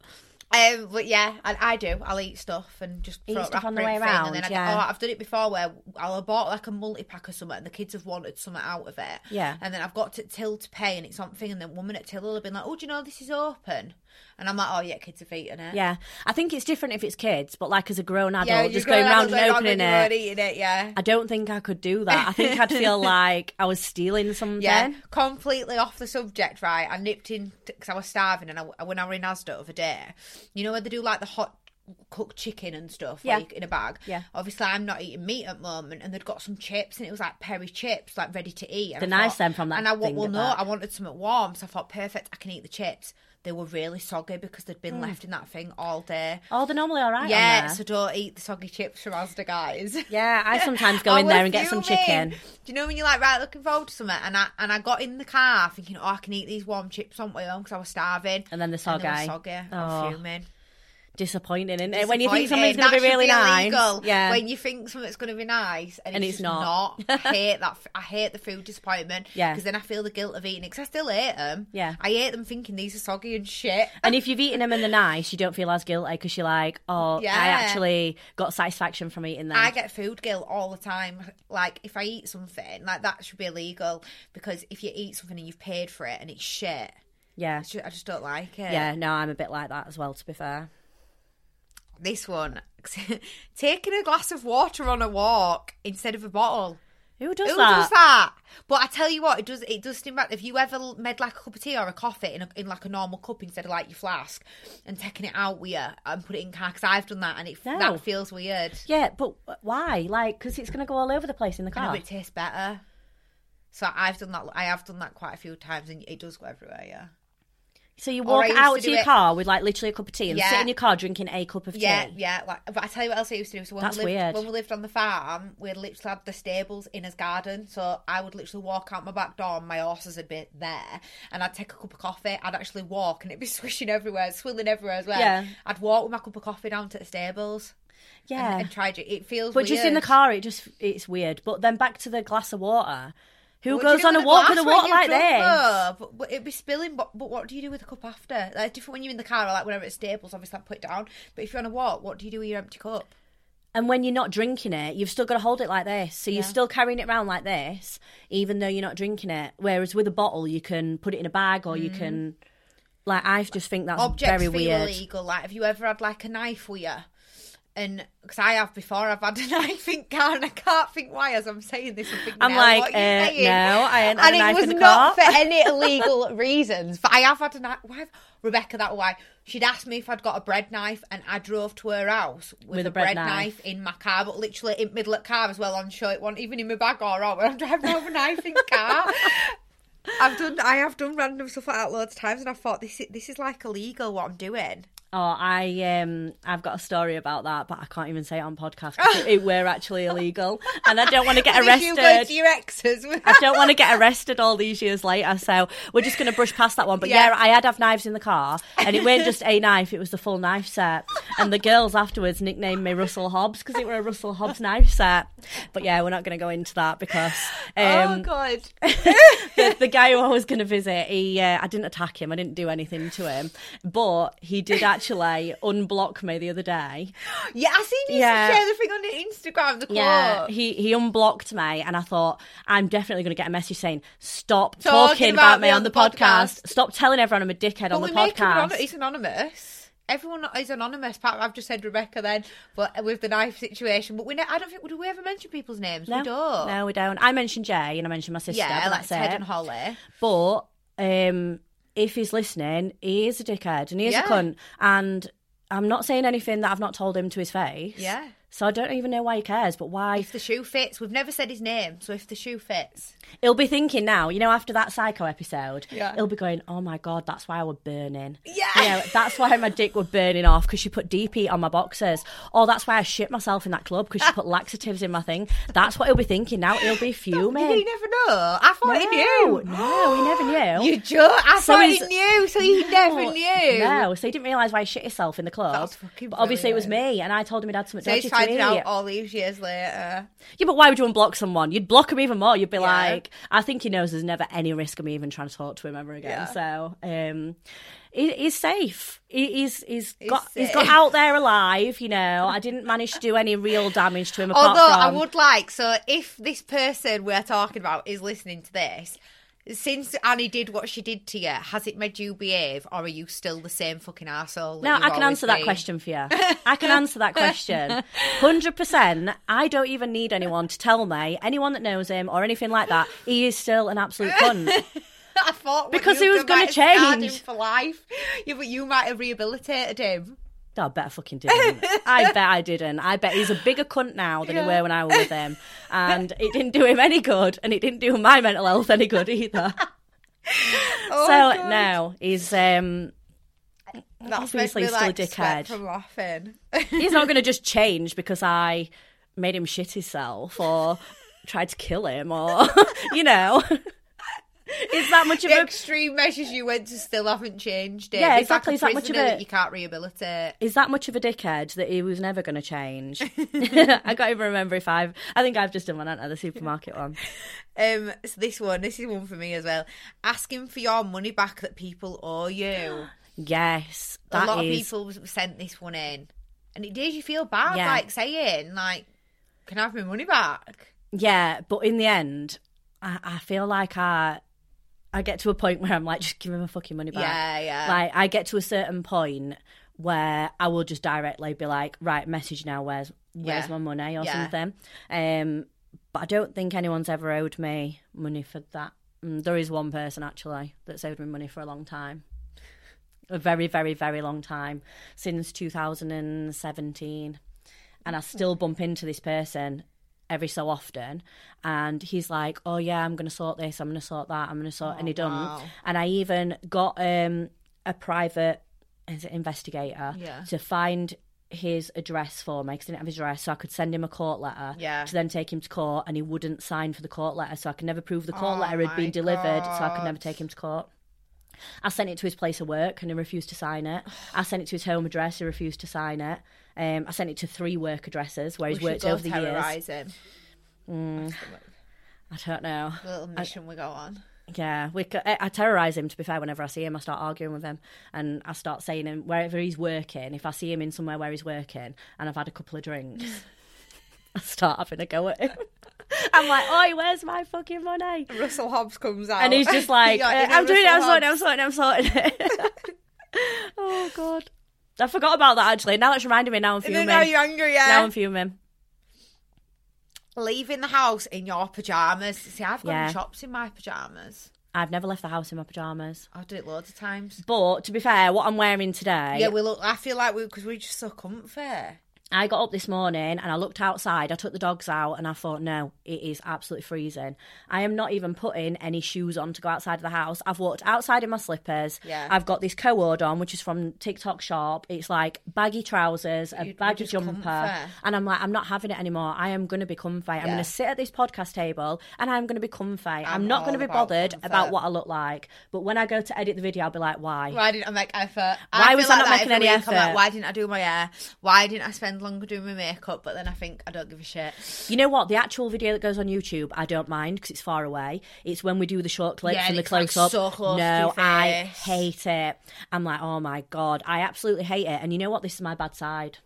Um, but yeah, I, I do. I'll eat stuff and just Eat stuff on the way around, And then I yeah. get, oh, I've done it before where I'll have bought like a multi pack or something, and the kids have wanted something out of it. Yeah. And then I've got to till to pay, and it's something, and then woman at till will have been like, "Oh, do you know this is open?" And I'm like, "Oh yeah, kids have eaten it." Yeah. I think it's different if it's kids, but like as a grown adult, yeah, just going around and opening it. eating it. Yeah. I don't think I could do that. I think I'd feel [laughs] like I was stealing something. Yeah, completely off the subject, right? I nipped in because I was starving, and I, when I were in Asda the other day, you know where they do like the hot cooked chicken and stuff, Yeah. like in a bag. Yeah. Obviously, I'm not eating meat at the moment, and they'd got some chips, and it was like peri chips, like ready to eat. And They're I nice thought- then from that And I wa- thing well, at no, back. I wanted something warm, so I thought, perfect, I can eat the chips. They were really soggy because they'd been hmm. left in that thing all day. Oh, they're normally all right. Yeah, so don't eat the soggy chips from Asda, guys. [laughs] Yeah, I sometimes go [laughs] in there and get some chicken. Do you know when you're like right looking forward to something, and I and I got in the car thinking, oh, I can eat these warm chips on my own because I was starving, And then the and they were soggy. soggy. Oh. was fuming. Disappointing, isn't it? When you think something's going to be really nice. Yeah. When you think something's going to be nice and, And it's, it's not. not. I hate [laughs] that. I hate the food disappointment. Yeah. Because then I feel the guilt of eating it because I still ate them. Yeah. I ate them thinking these are soggy and shit. And if you've eaten them and they're nice, you don't feel as guilty because you're like, oh, Yeah. I actually got satisfaction from eating them. I get food guilt all the time. Like if I eat something, like that should be illegal because if you eat something and you've paid for it and it's shit, yeah. I just don't like it. Yeah, no, I'm a bit like that as well, to be fair. This one, [laughs] taking a glass of water on a walk instead of a bottle. Who does Who that? does that? But I tell you what, it does. It does seem bad. Have you ever made like a cup of tea or a coffee in, a, in like a normal cup instead of like your flask and taking it out with you and put it in car? Because I've done that and it No. that feels weird. Yeah, but why? Like, because it's going to go all over the place in the know car. but it tastes better. So I've done that. I have done that quite a few times, and it does go everywhere. Yeah. So you I walk out to to your it- car with like literally a cup of tea and Yeah. sit in your car drinking a cup of tea. Yeah, yeah. Like, but I tell you what else I used to do. So when That's we lived, weird. when we lived on the farm, we had literally had the stables in his garden. So I would literally walk out my back door, and my horses would be there, and I'd take a cup of coffee. I'd actually walk, and it'd be [laughs] swishing everywhere, swilling everywhere as well. Yeah. I'd walk with my cup of coffee down to the stables. Yeah. and, and try it. It feels, but just in the car, it just it's weird. But then back to the glass of water. Who What goes on a walk with a water like this? But, but it'd be spilling. But, but what do you do with a cup after? Like different when you're in the car, or like whenever it's stables, obviously I put it down. But if you're on a walk, what do you do with your empty cup? And when you're not drinking it, you've still got to hold it like this. So you're Yeah. still carrying it around like this, even though you're not drinking it. Whereas with a bottle, you can put it in a bag or you can. Like, I just think that's Mm. Objects very feel weird. illegal. Like, have you ever had like a knife with you? And because I have before, I've had a knife in car, and I can't think why. As I'm saying this, I'm thinking, I'm "Hell, like, what uh, saying?" no, I ain't had and a knife it was in the not car. for any [laughs] illegal reasons. But I have had a knife. Why Rebecca? That why she'd asked me if I'd got a bread knife, and I drove to her house with, With a, bread bread, knife. knife. in my car, but literally in middle of car as well on show. It wasn't even in my bag or out when I'm driving over a knife in car. [laughs] I've done, I have done random stuff like that loads of times, and I thought this, is, this is like illegal what I'm doing. Oh, I um, I've got a story about that, but I can't even say it on podcast. it, it were actually illegal, and I don't want to get [laughs] If you go arrested. to your exes, [laughs] I don't want to get arrested all these years later, so we're just going to brush past that one. But yeah. Yeah. I had have knives in the car, and it weren't just a knife; it was the full knife set. And the girls afterwards nicknamed me Russell Hobbs because it were a Russell Hobbs knife set. But yeah, we're not going to go into that because oh um, god, [laughs] the, the guy who I was going to visit, he uh, I didn't attack him, I didn't do anything to him, but he did actually unblock me the other day. [gasps] yeah, I seen you Yeah. share the thing on the Instagram. The quote. Yeah, he he unblocked me, and I thought I'm definitely going to get a message saying, "Stop talking, Talking about, about me on the podcast. podcast. Stop telling everyone I'm a dickhead but on the podcast." anonymous. He's anonymous. Everyone is anonymous. Apart- I've just said Rebecca then, but with the knife situation. But we, ne- I don't think do we ever mention people's names? no, we don't. no, we don't. I mentioned Jay and I mentioned my sister. yeah, like that's Ted it. and Holly. But um, if he's listening, he is a dickhead and he is Yeah. a cunt. And I'm not saying anything that I've not told him to his face. Yeah. So I don't even know why he cares, but why? If the shoe fits, we've never said his name, so if the shoe fits, He'll be thinking now, you know, after that psycho episode, Yeah. he'll be going, oh my God, that's why I was burning. Yeah. You know, that's why my dick was burning off because she put DP on my boxers. Oh, that's why I shit myself in that club because she put [laughs] laxatives in my thing. That's what he'll be thinking now. He'll be you fuming. never know. I thought he knew. No, he never knew. [gasps] You joke. I So thought he knew, so he never knew. No, so he didn't realise why he shit himself in the club. That's fucking but obviously it was me, and I told him he'd had something So dodgy he's out all these years later. Yeah, but why would you unblock someone? You'd block him even more. You'd be Yeah. like, I think he knows there's never any risk of me even trying to talk to him ever again. Yeah. So um, he, he's safe. He, he's he's got he's got out there alive. You know, I didn't manage to do any real damage to him. Apart Although I would like, so if this person we're talking about is listening to this, since Annie did what she did to you, has it made you behave, or are you still the same fucking asshole? No, I can answer that question for you. I can answer that question. [laughs] 100%. I don't even need anyone to tell me, anyone that knows him or anything like that, he is still an absolute cunt. [laughs] I thought Because he was gonna change. him for life. Yeah, but you might have rehabilitated him. No, I bet I fucking didn't. I bet I didn't. I bet he's a bigger cunt now than he Yeah. were when I was with him. And it didn't do him any good, and it didn't do my mental health any good either. [laughs] Oh, so, now he's um That's obviously still a like, sweat dickhead. from laughing. he's not going [laughs] to just change because I made him shit himself or tried to kill him or, [laughs] you know. Is that much of the a extreme measures you went to still haven't changed it. Yeah, It's like exactly. a Is that much of a- that you can't rehabilitate. is that much of a dickhead that he was never going to change? [laughs] [laughs] I can't even remember if I've. I think I've just done one, haven't The supermarket one. Um, so this one, this is one for me as well. Asking for your money back that people owe you. [gasps] Yes, a lot is. of people sent this one in, and it did you feel bad, Yeah. like saying, like, "Can I have my money back?" Yeah, but in the end, I, I feel like I I get to a point [laughs] where I'm like, just give me my fucking money back. Yeah, yeah. Like I get to a certain point where I will just directly be like, right, message now. Where's where's Yeah. my money or Yeah. something? Um, but I don't think anyone's ever owed me money for that. Mm, there is one person actually that's owed me money for a long time. A very, very, very long time since 2017, and I still bump into this person every so often and he's like oh yeah i'm gonna sort this i'm gonna sort that i'm gonna sort and he doesn't wow. and i even got um a private investigator Yeah. to find his address for me because I didn't have his address, so I could send him a court letter Yeah. to then take him to court, and he wouldn't sign for the court letter, so I could never prove the court Oh letter had been delivered, so I could never take him to court. I sent it to his place of work, and he refused to sign it. I sent it to his home address, he refused to sign it. Um, I sent it to three work addresses where he's we should worked over the years. terrorise him. I don't know. The little mission we go on. Yeah, we. I I terrorise him. To be fair, whenever I see him, I start arguing with him, and I start saying him wherever he's working. If I see him in somewhere where he's working, and I've had a couple of drinks, [laughs] I start having a go at him. [laughs] I'm like, "Oi, where's my fucking money?" Russell Hobbs comes out, And he's just like, [laughs] uh, "I'm doing it. I'm Russell sorting. I'm Hobbs. sorting. I'm sorting." it." oh god, I forgot about that actually. Now that's reminding me. Now I'm fuming. now you're angry, yeah. Now I'm fuming. Leaving the house in your pajamas. See, I've gone Yeah. to shops in my pajamas. I've never left the house in my pajamas. I've done it loads of times. But to be fair, what I'm wearing today, Yeah, we look. I feel like we because we're just so comfy. I got up this morning and I looked outside. I took the dogs out and I thought, no, it is absolutely freezing. I am not even putting any shoes on to go outside of the house. I've walked outside in my slippers. Yeah. I've got this co-ord on, which is from TikTok Shop. It's like baggy trousers, a baggy jumper, comfy. and I'm like, I'm not having it anymore. I am going to be comfy. I'm going to sit at this podcast table and I'm going to be comfy. I'm, I'm not going to be bothered comfort. about what I look like. But when I go to edit the video, I'll be like, why? Why didn't I make effort? Why I was feel I not making any week. Like, effort? why didn't I do my hair? Why didn't I spend longer doing my makeup? But then I think I don't give a shit. You know what? The actual video that goes on YouTube, I don't mind because it's far away. It's when we do the short clips Yeah, and the and like, close up. so close no, I hate it. I'm like, oh my god, I absolutely hate it. And you know what? This is my bad side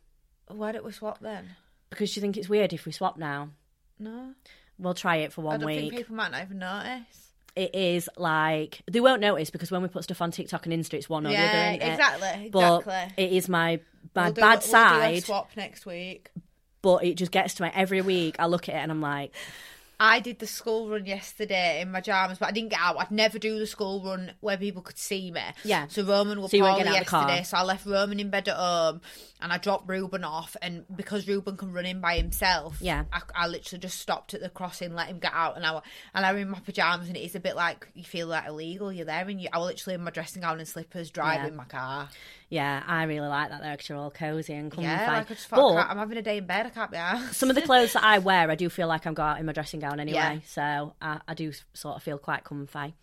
Why don't we swap then? because you think it's weird if we swap now. No, We'll try it for I one don't week. think people might not even notice. It is like they won't notice because when we put stuff on TikTok and Insta, it's one or the other. Yeah, isn't it? exactly, But exactly. it is my my We'll do- bad we'll do a side. swap next week. but it just gets to me every week. I look at it and I'm like, I did the school run yesterday in my pajamas, but I didn't get out. I'd never do the school run where people could see me. Yeah. So Roman was So poorly out of the car. yesterday, so I left Roman in bed at home, and I dropped Ruben off. And because Ruben can run in by himself, Yeah. I, I literally just stopped at the crossing, let him get out, and I and I'm in my pajamas, and it is a bit like you feel like illegal. You're there, and you, I was literally in my dressing gown and slippers driving Yeah. my car. Yeah, I really like that. They're extra all cozy and comfy. Yeah, like I just but I'm having a day in bed. I can't be arsed. some of the clothes that I wear, I do feel like I'm going out in my dressing gown anyway. Yeah. So I, I do sort of feel quite comfy.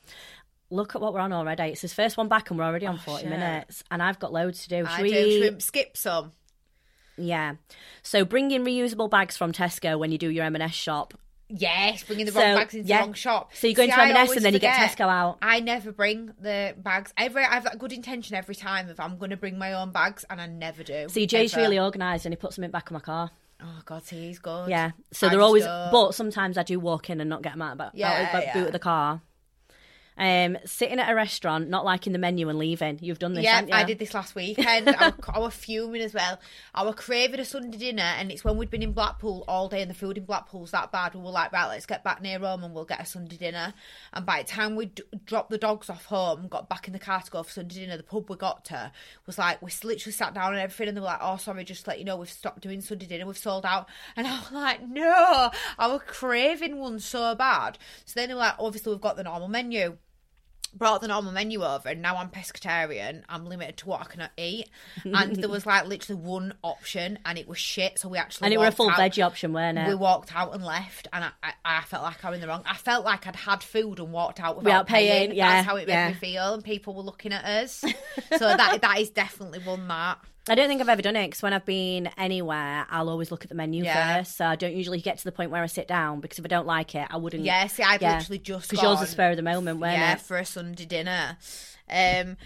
Look at what we're on already. It's his first one back, and we're already on 40 shit. minutes. And I've got loads to do. Should I we? do. Should we skip some. Yeah. So bring in reusable bags from Tesco when you do your M&S shop. Yes, bringing the So, wrong bags into yeah. the wrong shop. So you go into I M&S always and then you get forget. Tesco out. I never bring the bags. Every I have that good intention every time if I'm going to bring my own bags, and I never do. See, Jay's ever. really organised and he puts them in back of my car. Oh God, he's good. Yeah. So I they're just always, don't. but sometimes I do walk in and not get them out, but Yeah, out of the yeah. boot of the car. Um, sitting at a restaurant, not liking the menu and leaving. You've done this, Yeah. I did this last weekend. I, was, I was fuming as well. I was craving a Sunday dinner, and it's when we'd been in Blackpool all day, and the food in Blackpool's that bad. We were like, right, let's get back near home, and we'll get a Sunday dinner. And by the time we d- dropped the dogs off home, got back in the car to go for Sunday dinner, the pub we got to was like, we literally sat down and everything, and they were like, oh, sorry, just let you know, we've stopped doing Sunday dinner, we've sold out. And I was like, no, I was craving one so bad. So then they were like, obviously, we've got the normal menu brought the normal menu over and now I'm pescatarian. I'm limited to what I can eat. And there was like literally one option and it was shit. So we actually and it were a full out. veggie option, weren't it? We walked out and left, and I, I, I felt like I was in the wrong. I felt like I'd had food and walked out without, Without paying, paying. yeah, That's how it made yeah. me feel, and people were looking at us. [laughs] so that that is definitely one that. I don't think I've ever done it because when I've been anywhere, I'll always look at the menu Yeah. first. So I don't usually get to the point where I sit down because if I don't like it, I wouldn't. Yeah, see, I'd Yeah. literally just Because yours is spur of the moment, weren't yeah, it? for a Sunday dinner. Um,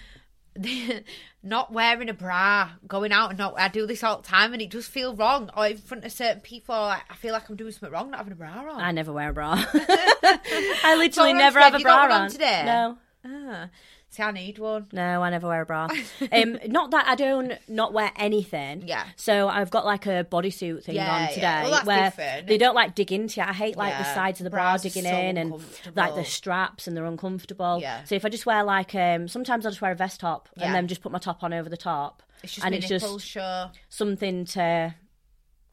[laughs] not wearing a bra, going out and not. I do this all the time, and it does feel wrong. Or in front of certain people, like, I feel like I'm doing something wrong, not having a bra on. I never wear a bra. [laughs] [laughs] I literally never have a bra on on today? No. Ah, see, I need one. No, I never wear a bra. [laughs] um, not that I don't not wear anything. Yeah. So I've got like a bodysuit thing Yeah, on yeah. today Well, that's where different. they don't like dig into you. I hate like the sides of the bra digging so in and like the straps and they're uncomfortable. Yeah. So if I just wear like um sometimes I'll just wear a vest top Yeah. and then just put my top on over the top. It's just and it's just show. something to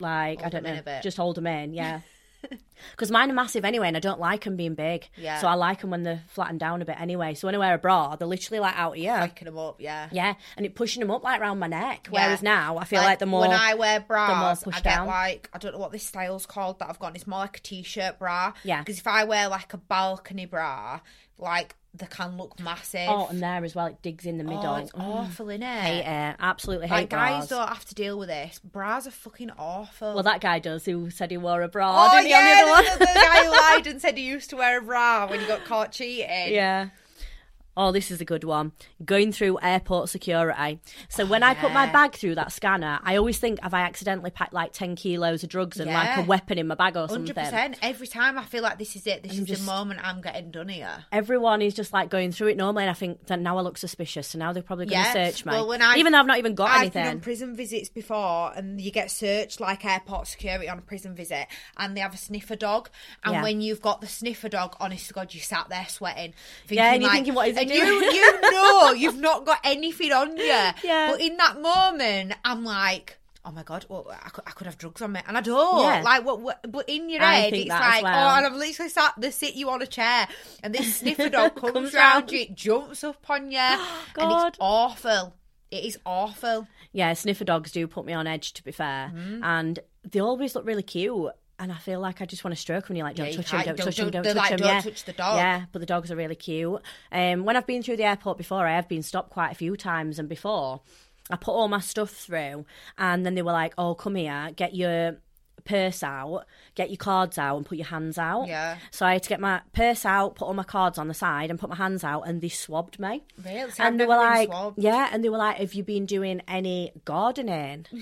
like I don't know, just hold them in, yeah. [laughs] [laughs] Because mine are massive anyway, and I don't like them being big. Yeah. So I like them when they're flattened down a bit anyway. So when I wear a bra, they're literally like out here. Picking them up, yeah. Yeah, and it pushing them up like round my neck. Yeah. Whereas now I feel like, the more when I wear bras, I get down. like I don't know what this style's called that I've got. It's more like a t-shirt bra. Yeah. Because if I wear like a balcony bra, like they can look massive. oh, and there as well, it digs in the middle. Oh, it's Mm. awful, innit? Hate it. Absolutely hate Like guys bras. don't have to deal with this. Bras are fucking awful. Well, that guy does who said he wore a bra. oh didn't he, on the yeah, other one? the, the guy who lied [laughs] and said he used to wear a bra when he got caught cheating. Yeah. Oh, this is a good one. Going through airport security. So oh, when I put my Oh, bag through that scanner, I always think, have I accidentally packed like 10 kilos of drugs and like a weapon in my bag or something? Hundred percent. Every time I feel like this is it. This is just- the moment I'm getting done here. Everyone is just like going through it normally, and I think that now I look suspicious, so now they're probably going to Yeah. search me. Well, when I- Even though I've not even got I've been on anything. prison visits before, and you get searched like airport security on a prison visit, and they have a sniffer dog. And Yeah. when you've got the sniffer dog, honest to God, you sat there sweating. Thinking Yeah, and you're like- thinking, what is it and you you know you've not got anything on you. [laughs] Yeah. But in that moment, I'm like. Oh my god! Well, I could, I could have drugs on me, and I don't. Yeah. Like, what, what? But in your I head, it's like, well. oh, and I'm literally sat. They sit you on a chair, and this [laughs] sniffer dog comes, Comes round you, it jumps up on you, [gasps] and it's awful. It is awful. Yeah, sniffer dogs do put me on edge, to be fair. Mm-hmm. And they always look really cute. And I feel like I just want to stroke them. You're like, don't Yeah, touch them, can't- don't, don't- touch them, don't- don't they're touch like, them. don't yeah. touch the dog. Yeah, but the dogs are really cute. Um, when I've been through the airport before, I have been stopped quite a few times. And before, I put all my stuff through. And then they were like, oh, come here, get your purse out, get your cards out, and put your hands out. Yeah. So I had to get my purse out, put all my cards on the side, and put my hands out, and they swabbed me. Really? See, I've and they were like, swabbed. yeah, and they were like, have you been doing any gardening? [laughs]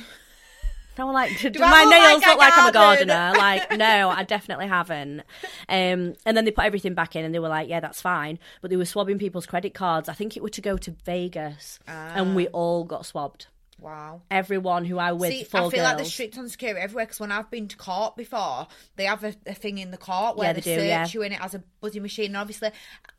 I'm like, do, I my nails like look like I'm a gardener? like, no, I definitely haven't. Um, and then they put everything back in, and they were like, yeah, that's fine. But they were swabbing people's credit cards. I think it was to go to Vegas, and we all got swabbed. Wow. Everyone who I with See, I feel like girls. they're strict on security everywhere because when I've been to court before, they have a, a thing in the court where Yeah, they, they do, search yeah. you and it has a buzzy machine. And obviously,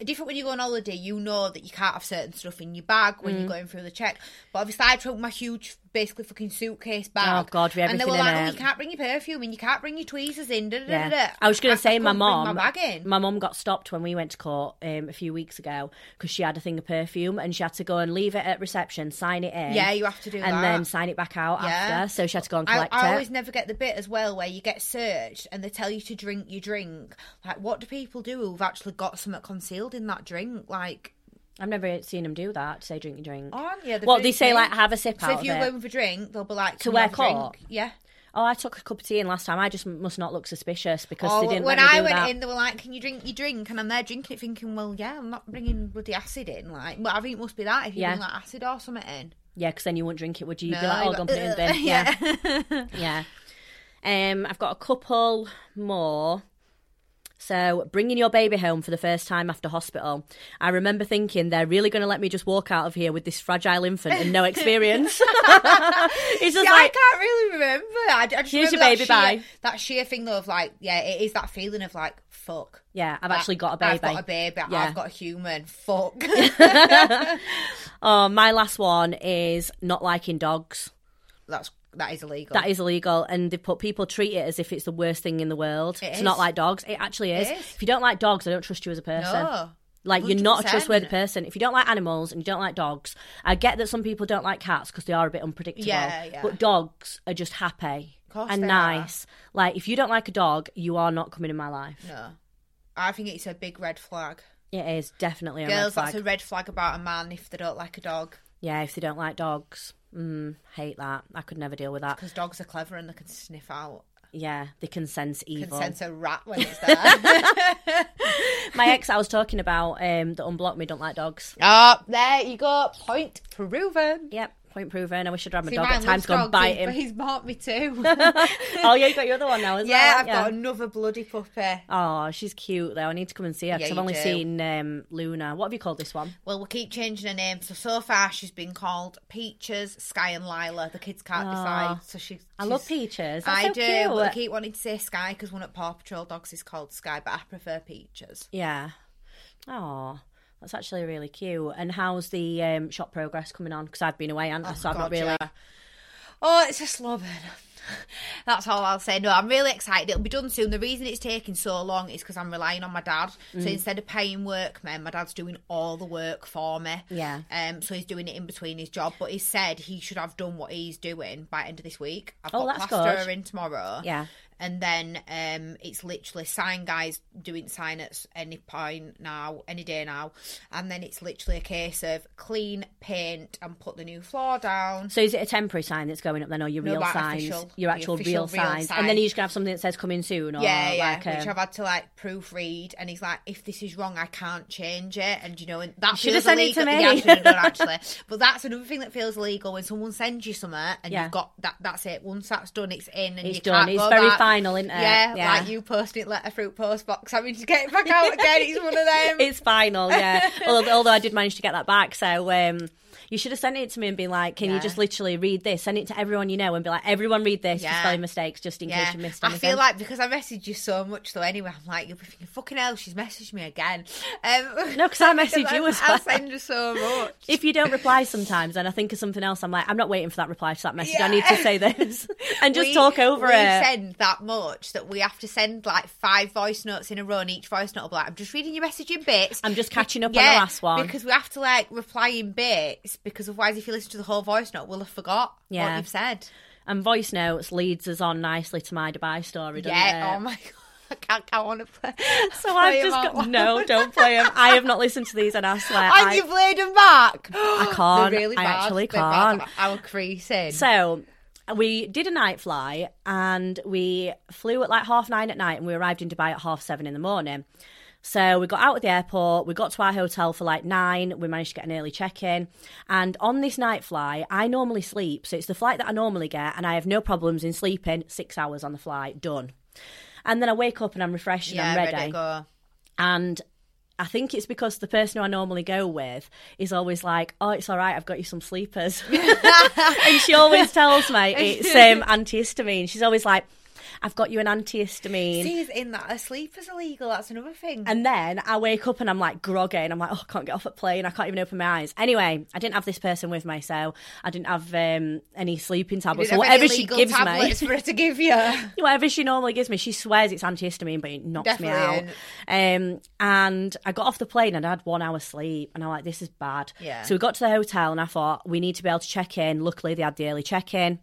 different when you go on holiday, you know that you can't have certain stuff in your bag when Mm. you're going through the check. But obviously, I took my huge, basically fucking suitcase bag. Oh, God, with And they were like, oh, it. you can't bring your perfume and you can't bring your tweezers in. Da, da, da, Yeah. da. I was going to say, my mom, my my mom got stopped when we went to court um, a few weeks ago because she had a thing of perfume and she had to go and leave it at reception, sign it in. Yeah, you have to do and that. then sign it back out Yeah. after. So she had to go and I, collect I it. I always never get the bit as well where you get searched and they tell you to drink your drink. Like, what do people do who've actually got something concealed in that drink? Like, I've never seen them do that. Say drink your drink. aren't you? What they say, like have a sip So if you're going for a drink, they'll be like, To "Can you where have a drink?" court? Yeah. Oh, I took a cup of tea in last time. I just must not look suspicious because Or they didn't when I went that. in, they were like, "Can you drink your drink?" And I'm there drinking it, thinking, "Well, yeah, I'm not bringing bloody acid in." Like, but I think it must be that if you Yeah. bring like acid or something in. Yeah, because then you wouldn't drink it, would you? You'd be No, like, oh, you'd go and be put it in. [laughs] Yeah. yeah. yeah. [laughs] Um, I've got a couple more. So, bringing your baby home for the first time after hospital. I remember thinking they're really going to let me just walk out of here with this fragile infant and no [laughs] experience. [laughs] it's just Yeah, like, I can't really remember. I, I just Here's remember your that baby, sheer, bye. That sheer thing though of like, yeah, it is that feeling of like, fuck. yeah, I've actually got a baby. I've got a baby. Yeah. I've got a human. Fuck. [laughs] Oh, my last one is not liking dogs. That's that is illegal. That is illegal, and they put people treat it as if it's the worst thing in the world. It to is. not like dogs, it actually is. It is. If you don't like dogs, I don't trust you as a person. no. Like you're not a trustworthy person. If you don't like animals and you don't like dogs, I get that some people don't like cats because they are a bit unpredictable. Yeah, yeah. But dogs are just happy and nice. Like if you don't like a dog, you are not coming in my life. No. I think it's a big red flag. It is definitely a Girls, red that's a red flag about a man if they don't like a dog. Yeah, if they don't like dogs, mm, hate that. I could never deal with that. Because dogs are clever and they can sniff out. Yeah, they can sense Can evil. sense a rat when it's [laughs] there. My ex, I was talking about, um, that unblocked me, don't like dogs. Ah, there you go. Point proven. Yep, point proven. I wish I'd had my See, dog at times loves go and bite him. He's bought me too. [laughs] oh yeah, you got your other one now as yeah, well. I've haven't got another bloody puppy. Oh, she's cute though. I need to come and see her because Yeah, I've only do. seen um, Luna. What have you called this one? Well, we'll keep changing her name. So so far, she's been called Peaches, Sky, and Lila. The kids can't decide. So she. I love Peaches. That's I so do, cute. but I keep wanting to say Sky because one of Paw Patrol dogs is called Sky, but I prefer Peaches. Yeah. Oh, that's actually really cute. And how's the um, shop progress coming on? Because I've been away, and so I've not really. yeah. Oh, it's a slow burn. That's all I'll say. No, I'm really excited. It'll be done soon. The reason it's taking so long is because I'm relying on my dad. Mm. So instead of paying workmen, my dad's doing all the work for me. Yeah. Um. So he's doing it in between his job, but he said he should have done what he's doing by end of this week. I've Oh, got that's plasterer good. in tomorrow. Yeah. And then um, it's literally sign guys doing sign at any point now, any day now. And then it's literally a case of clean, paint, and put the new floor down. So is it a temporary sign that's going up then, or your No, real signs? official. your actual real, real signs, sign. and then you just gonna have something that says "coming soon" or Yeah, yeah. like which a, I've had to like proofread, and he's like, "If this is wrong, I can't change it." And you know, and that should have sent it to illegal. me. Yeah, I should have done [laughs] actually. But that's another thing that feels illegal when someone sends you something and Yeah. you've got that. That's it. Once that's done, it's in, and It's you done. can't It's go very back. Final, isn't it? Yeah, Yeah. like you posting it letter fruit post box. having to get it back out again. It's one of [laughs] them. it's final, yeah. [laughs] although, although I did manage to get that back, so um, you should have sent it to me and been like, "Can you just literally read this? Send it to everyone you know and be like, everyone read this for Yeah. spelling mistakes, just in yeah, case you missed I feel like because I messaged you so much though. Anyway, I'm like, you'll be thinking, "Fucking hell, she's messaged me again." Um, [laughs] No, 'cause I messaged you as I send her so much. if you don't reply sometimes, and I think of something else, I'm like, I'm not waiting for that reply to that message. I need to say [laughs] this [laughs] and just We- talk over we it. send that much that we have to send like five voice notes in a row, and each voice note will be like, "I'm just reading your message in bits." I'm just catching up on the last one. because we have to like reply in bits because otherwise, if you listen to the whole voice note, we'll have forgot Yeah. what you've said. And voice notes leads us on nicely to my Dubai story, doesn't Yeah. it? Oh my [laughs] god. I can't. I want to play. so I've just got no, [laughs] don't play them. I have not listened to these, and I swear, And I, you played them back. [gasps] I can't. They're really I bad. actually They're bad. can't. Our creasing. So we did a night fly and we flew at like half nine at night and we arrived in Dubai at half seven in the morning. So we got out of the airport, we got to our hotel for like nine, we managed to get an early check in. And on this night fly, I normally sleep. So it's the flight that I normally get, and I have no problems in sleeping six hours on the flight, done. And then I wake up and I'm refreshed and yeah, I'm ready. ready. go. And I think it's because the person who I normally go with is always like, "Oh, it's all right. I've got you some sleepers," [laughs] and she always [laughs] tells me [laughs] it's um, antihistamine. She's always like, "I've got you an antihistamine." See, in that a sleeper's illegal. That's another thing. And then I wake up and I'm like groggy and I'm like, oh, I can't get off at plane. I can't even open my eyes. Anyway, I didn't have this person with me, so I didn't have um, any sleeping tablets. So whatever she gives me, for her to give you. [laughs] whatever she normally gives me, she swears it's antihistamine, but it knocks me out. Um, and I got off the plane and I had one hour sleep, and I'm like, this is bad. Yeah. So we got to the hotel, and I thought we need to be able to check in. Luckily, they had the early check in.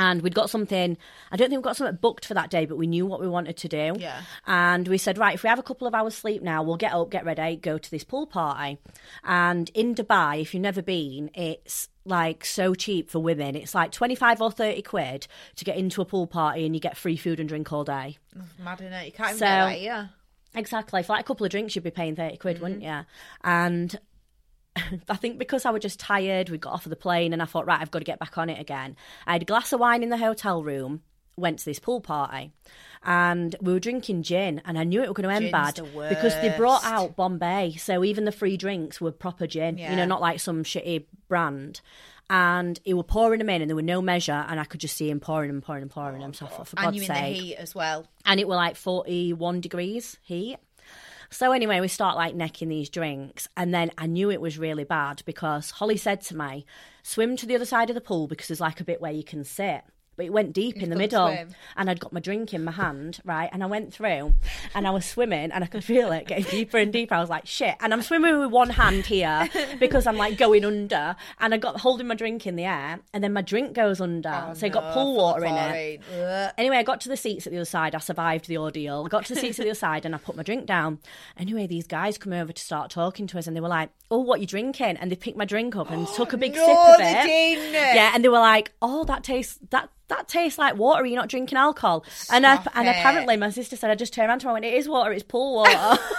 And we'd got something, I don't think we got something booked for that day, but we knew what we wanted to do. Yeah. And we said, right, if we have a couple of hours sleep now, we'll get up, get ready, go to this pool party. And in Dubai, if you've never been, it's like so cheap for women. It's like 25 or 30 quid to get into a pool party and you get free food and drink all day. Mad in it. You can't even So- get that here. Exactly. For like a couple of drinks, you'd be paying 30 quid, Mm-hmm. wouldn't you? And [laughs] I think because I was just tired, we got off of the plane and I thought, right, I've got to get back on it again. I had a glass of wine in the hotel room, went to this pool party, and we were drinking gin, and I knew it was going to end Gin's bad because they brought out Bombay. So even the free drinks were proper gin, you know, not like some shitty brand. And he were pouring them in, and there were no measure, and I could just see him pouring and pouring and pouring them. So I thought, for And God's you in the sake heat as well. and it were like 41 degrees heat. So anyway, we start like necking these drinks, and then I knew it was really bad because Holly said to me, "Swim to the other side of the pool because there's like a bit where you can sit." But it went deep in the middle, and I'd got my drink in my hand, right? And I went through, and I was swimming, and I could feel it getting deeper and deeper. I was like, "Shit!" And I'm swimming with one hand here because I'm like going under, and I got holding my drink in the air, and then my drink goes under, so it got pool water in it. Ugh. Anyway, I got to the seats at the other side. I survived the ordeal. I got to the seats at the other side and I put my drink down. Anyway, these guys come over to start talking to us and they were like, Oh, what are you drinking? And they picked my drink up and took a big No, sip of it. Yeah, and they were like, Oh, that tastes that that tastes like water. You're not drinking alcohol. and I, and apparently my sister said I just turned around to her and went, It is water, it's pool water. [laughs]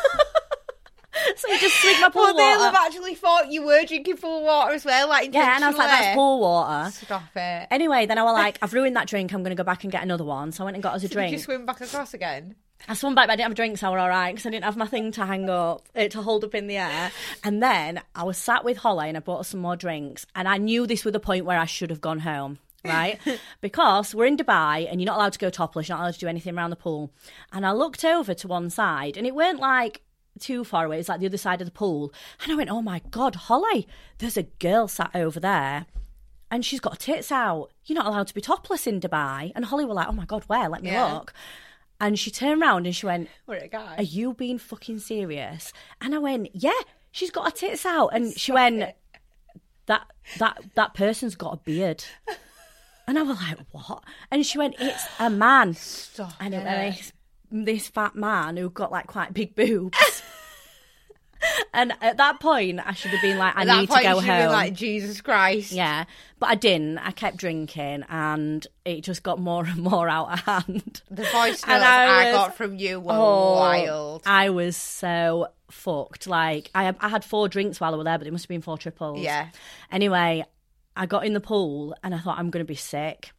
[laughs] so you just swig my pool Well, they'll water. have actually thought you were drinking pool water as well, like Yeah, and I was like, That's pool water. Stop it. Anyway, then I was like, [laughs] I've ruined that drink. I'm going to go back and get another one. So I went and got us a Did drink. you swim back across again? I swam back, but I didn't have a drink, so I were all right because I didn't have my thing to hang up, uh, to hold up in the air. And then I was sat with Holly and I bought us some more drinks. And I knew this was the point where I should have gone home, right? [laughs] because we're in Dubai and you're not allowed to go topless, you're not allowed to do anything around the pool. And I looked over to one side and it weren't like too far away, it's like the other side of the pool. And I went, oh my God, Holly, there's a girl sat over there and she's got tits out. You're not allowed to be topless in Dubai. And Holly were like, oh my God, where? Let me Yeah. look. And she turned around and she went, We're a guy. Are you being fucking serious? And I went, Yeah, she's got her tits out. And she went, That that that person's got a beard. [laughs] And I was like, What? And she went, It's a man. Stop And it was this, this fat man who got like quite big boobs. [laughs] and at that point I should have been like, I need point, to go you should be home. like, Jesus Christ. Yeah, but I didn't. I kept drinking, and it just got more and more out of hand. The voice notes I, I was- got from you were Oh, wild. I was so fucked. Like I, I had four drinks while I was there, but it must have been four triples. Yeah. Anyway, I got in the pool, and I thought I'm going to be sick.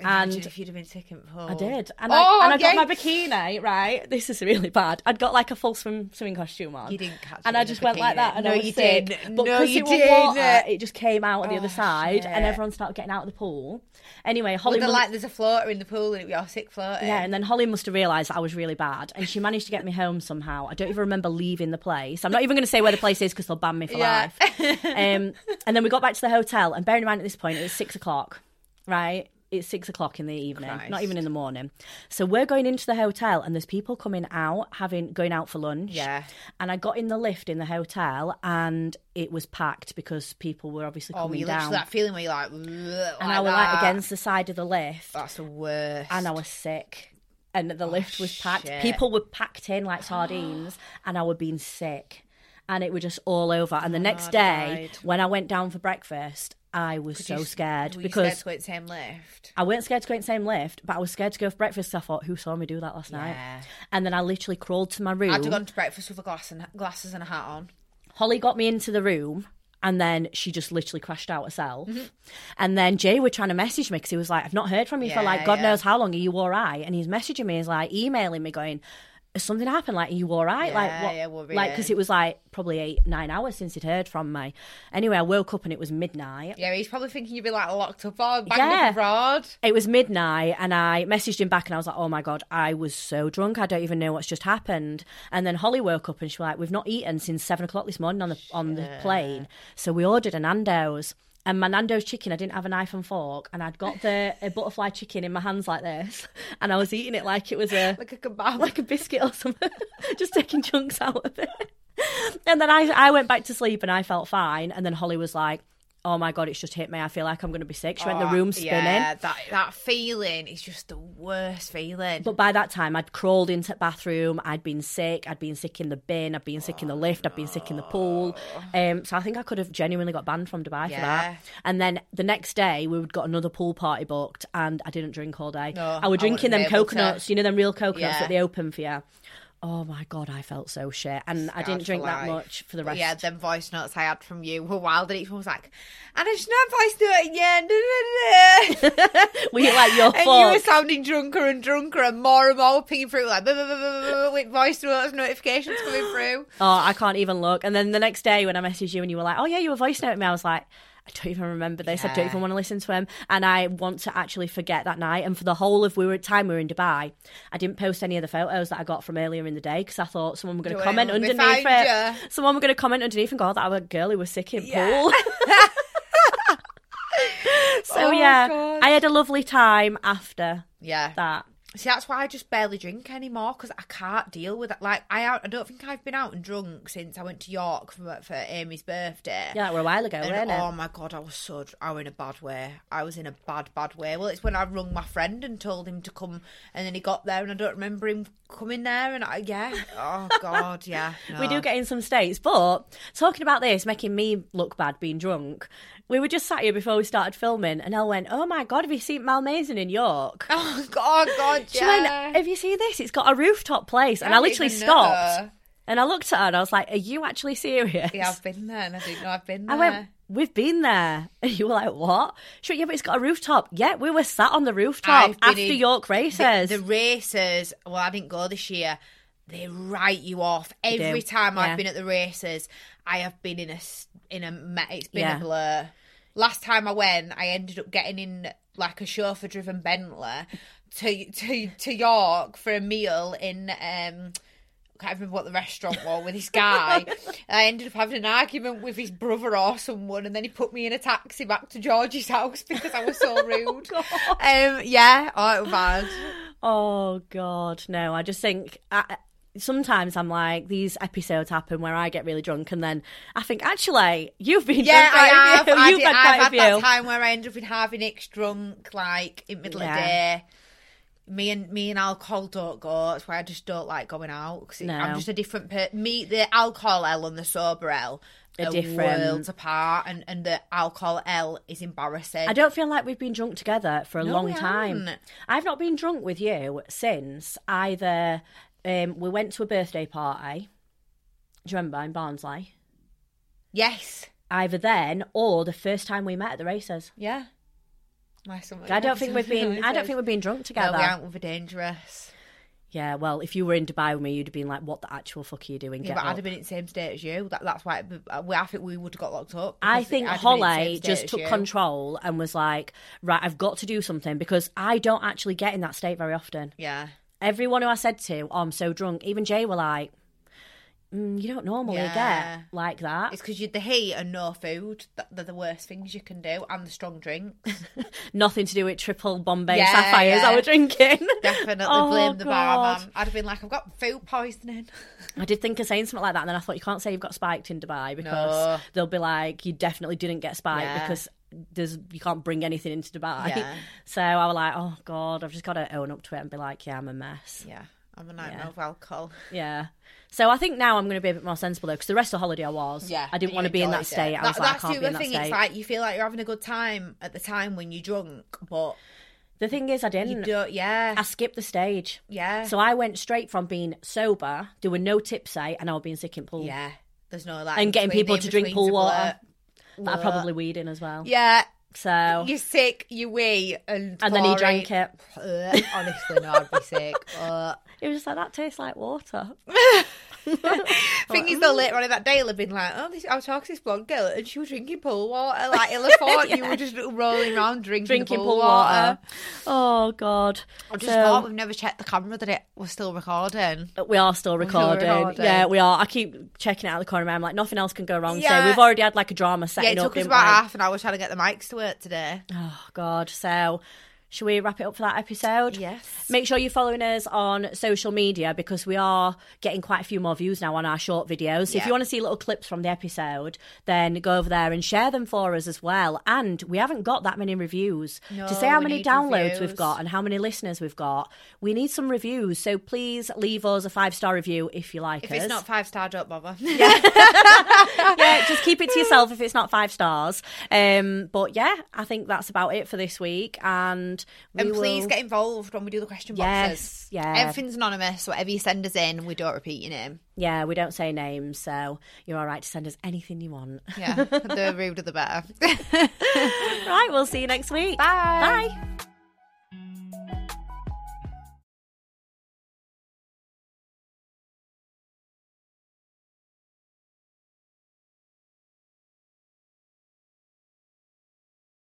And- if you'd have been sick in the pool. I did, and Oh, I and I got my bikini. Right, this is really bad. I'd got like a full swim swimming costume on. You didn't catch and I just went like that. And No, I was you sick. didn't. But No, because you it didn't. water, it just came out on the Oh, other side, and everyone started getting out of the pool. Anyway, Holly. Well, must- like, there's a floater in the pool and you're sick floating. yeah, and then Holly must have realised that I was really bad, and she managed to get me home somehow. I don't even remember leaving the place. I'm not even going to say where the place is because they'll ban me for Yeah. life. Um, and then we got back to the hotel, and bearing in mind at this point it was six o'clock, right? It's six o'clock in the evening, Christ. not even in the morning. So we're going into the hotel, and there's people coming out, having going out for lunch. Yeah. And I got in the lift in the hotel, and it was packed because people were obviously coming down. Oh, coming you down. that feeling where you're like, and I was like against the side of the lift That's the worst. and I was sick. And the lift was oh, packed. Oh, shit. People were packed in like sardines, [gasps] and I were being sick. And it was just all over. And the oh, next I'd day, when I went down for breakfast, I was so You- scared were you because scared to go in the same lift. I weren't scared to go in the same lift, but I was scared to go for breakfast. I thought, who saw me do that last Yeah. night? And then I literally crawled to my room. I'd have gone to breakfast with a glass and glasses and a hat on. Holly got me into the room and then she just literally crashed out herself. Mm-hmm. And then Jay were trying to message me because he was like, I've not heard from you for like God yeah. knows how long. Are you all right? And he's messaging me, he's like emailing me, going, something happened? Like, are you all right? like, Yeah, what? yeah, like, because it was like probably eight, nine hours since he'd heard from me. Anyway, I woke up and it was midnight. Yeah, he's probably thinking you'd be like locked up or banged Yeah. abroad. It was midnight, and I messaged him back, and I was like, "Oh my god, I was so drunk, I don't even know what's just happened." And then Holly woke up, and she was like, "We've not eaten since seven o'clock this morning on the on the plane, so we ordered a Nando's." And my Nando's chicken, I didn't have a knife and fork, and I'd got the a butterfly chicken in my hands like this, [laughs] and I was eating it like it was a Like a kebab. like a biscuit or something, [laughs] just taking chunks out of it. [laughs] And then I, I went back to sleep and I felt fine. And then Holly was like, "Oh my god, it's just hit me. I feel like I'm going to be sick." She went the room spinning. Oh, Yeah, that that feeling is just the worst feeling. But by that time, I'd crawled into the bathroom. I'd been sick. I'd been sick in the bin. I'd been sick in the lift. I'd been sick in the pool. Um, so I think I could have genuinely got banned from Dubai for that. And then the next day, we would got another pool party booked, and I didn't drink all day. No, I was drinking them able to. coconuts. You know them real coconuts Yeah. that they open for you. Oh my god, I felt so shit, and I didn't drink that much for the But rest. yeah, them voice notes I had from you were wild, and each one was like, "And it's not voice note again." da, da, da, da." were you like your and you were sounding drunker and drunker, and more and more pinging through like "Buh, buh, buh, buh, buh, buh," with voice notes notifications coming through. Oh, I can't even look. And then the next day when I messaged you and you were like, "Oh yeah, you were voice noting me," I was like. I don't even remember this. I don't even want to listen to him, and I want to actually forget that night. And for the whole of we were time we were in Dubai, I didn't post any of the photos that I got from earlier in the day because I thought someone were going to comment underneath it. Someone were going to comment underneath and go, "Oh, "That was a girl who was sick in Yeah. pool." [laughs] [laughs] so Oh, yeah, God. I had a lovely time after Yeah, that. See, that's why I just barely drink anymore because I can't deal with it. Like, I I don't think I've been out and drunk since I went to York for, for Amy's birthday. Yeah, were a while ago, And, weren't it? oh my god, I was so I was in a bad way. I was in a bad, bad way. Well, it's when I rung my friend and told him to come, and then he got there, and I don't remember him coming there. And I, yeah, oh [laughs] god, yeah, We do get in some states, but talking about this making me look bad being drunk. We were just sat here before we started filming, and El went, "Oh my god, have you seen Malmaison in York?" [laughs] Oh god, god, She yeah. went, "Have you seen this? It's got a rooftop place." And I I literally stopped, know. and I looked at her, and I was like, "Are you actually serious?" yeah, I've been there, and I didn't know I've been there. I went, "We've been there," [laughs] and you were like, "What?" She went, "Yeah, but it's got a rooftop." Yeah, we were sat on the rooftop after York races. The, the races, well, I didn't go this year. They write you off every time yeah. I've been at the races. I have been in a in a it's been Yeah. a blur. Last time I went, I ended up getting in like a chauffeur driven Bentley to to to York for a meal in um. I can't remember what the restaurant was with this guy. [laughs] I ended up having an argument with his brother or someone, and then he put me in a taxi back to George's house because I was so [laughs] rude. um, yeah, oh, it was bad. Oh God, no! I just think I, sometimes I'm like these episodes happen where I get really drunk, and then I think actually you've been Yeah, a I [laughs] have. I You've did, had I've had a that time where I ended up in having X drunk, like in middle of Yeah. the day. Me and me and alcohol don't go. That's why I just don't like going out. Cause No. I'm just a different per Me, the alcohol El and the sober El Are are, different. worlds apart, and and the alcohol El is embarrassing. I don't feel like we've been drunk together for a No, long time. I've not been drunk with you since either um, we went to a birthday party. Do you remember in Barnsley? Yes. Either then or the first time we met at the races. Yeah. My summer I don't think we've been. I don't think we've been drunk No, together. we aren't. We're dangerous. Yeah, well, if you were in Dubai with me, you'd have been like, "What the actual fuck are you doing?" Yeah, Get but I'd have been in the same state as you. That, that's why. we- I think we would have got locked up. I think I'd have been in the same Holly just took you. control and was like, "Right, I've got to do something because I don't actually get in that state very often." Yeah. Everyone who I said to, "Oh, I'm so drunk," even Jay were like, mm, "You don't normally Yeah. get like that." It's because you the heat and no food. that- They're the worst things you can do, and the strong drinks. [laughs] Nothing to do with triple Bombay Yeah, sapphires I yeah. were drinking. [laughs] Definitely Oh, blame the God. barman. I'd have been like, I've got food poisoning. [laughs] I did think of saying something like that, and then I thought you can't say you've got spiked in Dubai because No. they'll be like, "You definitely didn't get spiked Yeah. because." There's you can't bring anything into Dubai, Yeah. [laughs] so I was like, "Oh God, I've just got to own up to it and be like, yeah, I'm a mess." Yeah, I'm a nightmare Yeah. of alcohol. Yeah. So I think now I'm going to be a bit more sensible though, because the rest of the holiday I was. Yeah, I didn't want to be in that state. I That- was like, I that's can't the be in that thing. state. It's like you feel like you're having a good time at the time when you're drunk, but the thing is, I didn't. Yeah, I skipped the stage. yeah, So I went straight from being sober, doing no tipsy, and I was being sick in pool. yeah. There's no like And getting people to drink pool water. That I probably weed in as well. Yeah, So You're sick, you wee, and and then he drank it. Honestly, no, I'd be sick. [laughs] Ugh. He was just like, that tastes like water. [laughs] Thing is, though, later on in that day, have been like, "Oh, this, I was talking to this blonde girl, and she was drinking pool water." [laughs] Like, have thought you were just rolling around drinking, Drinking the pool water. Oh God. I just So- thought we've never checked the camera that it was still recording. Uh, we are still recording. recording. Yeah, we are. I keep checking it out of the corner. of my eye. I'm like, nothing else can go wrong Yeah. today. We've already had like a drama Yeah, setting it up. took us about half an hour trying to get the mics to work today. Oh God. So, should we wrap it up for that episode? Yes. Make sure you're following us on social media because we are getting quite a few more views now on our short videos. So if you want to see little clips from the episode, then go over there and share them for us as well. And we haven't got that many reviews. No, to say how many downloads we've got and how many listeners we've got, we need some reviews. So please leave us a five star review if you like If us. it's not five star, don't bother. [laughs] [laughs] yeah, just keep it to yourself if it's not five stars. Um, but yeah, I think that's about it for this week. And we and please will- get involved when we do the question boxes. Yes, yeah. Everything's anonymous. Whatever you send us in, we don't repeat your name. Yeah, we don't say names, so you're all right to send us anything you want. Yeah, the ruder the better. [laughs] right, we'll see you next week. Bye. Bye.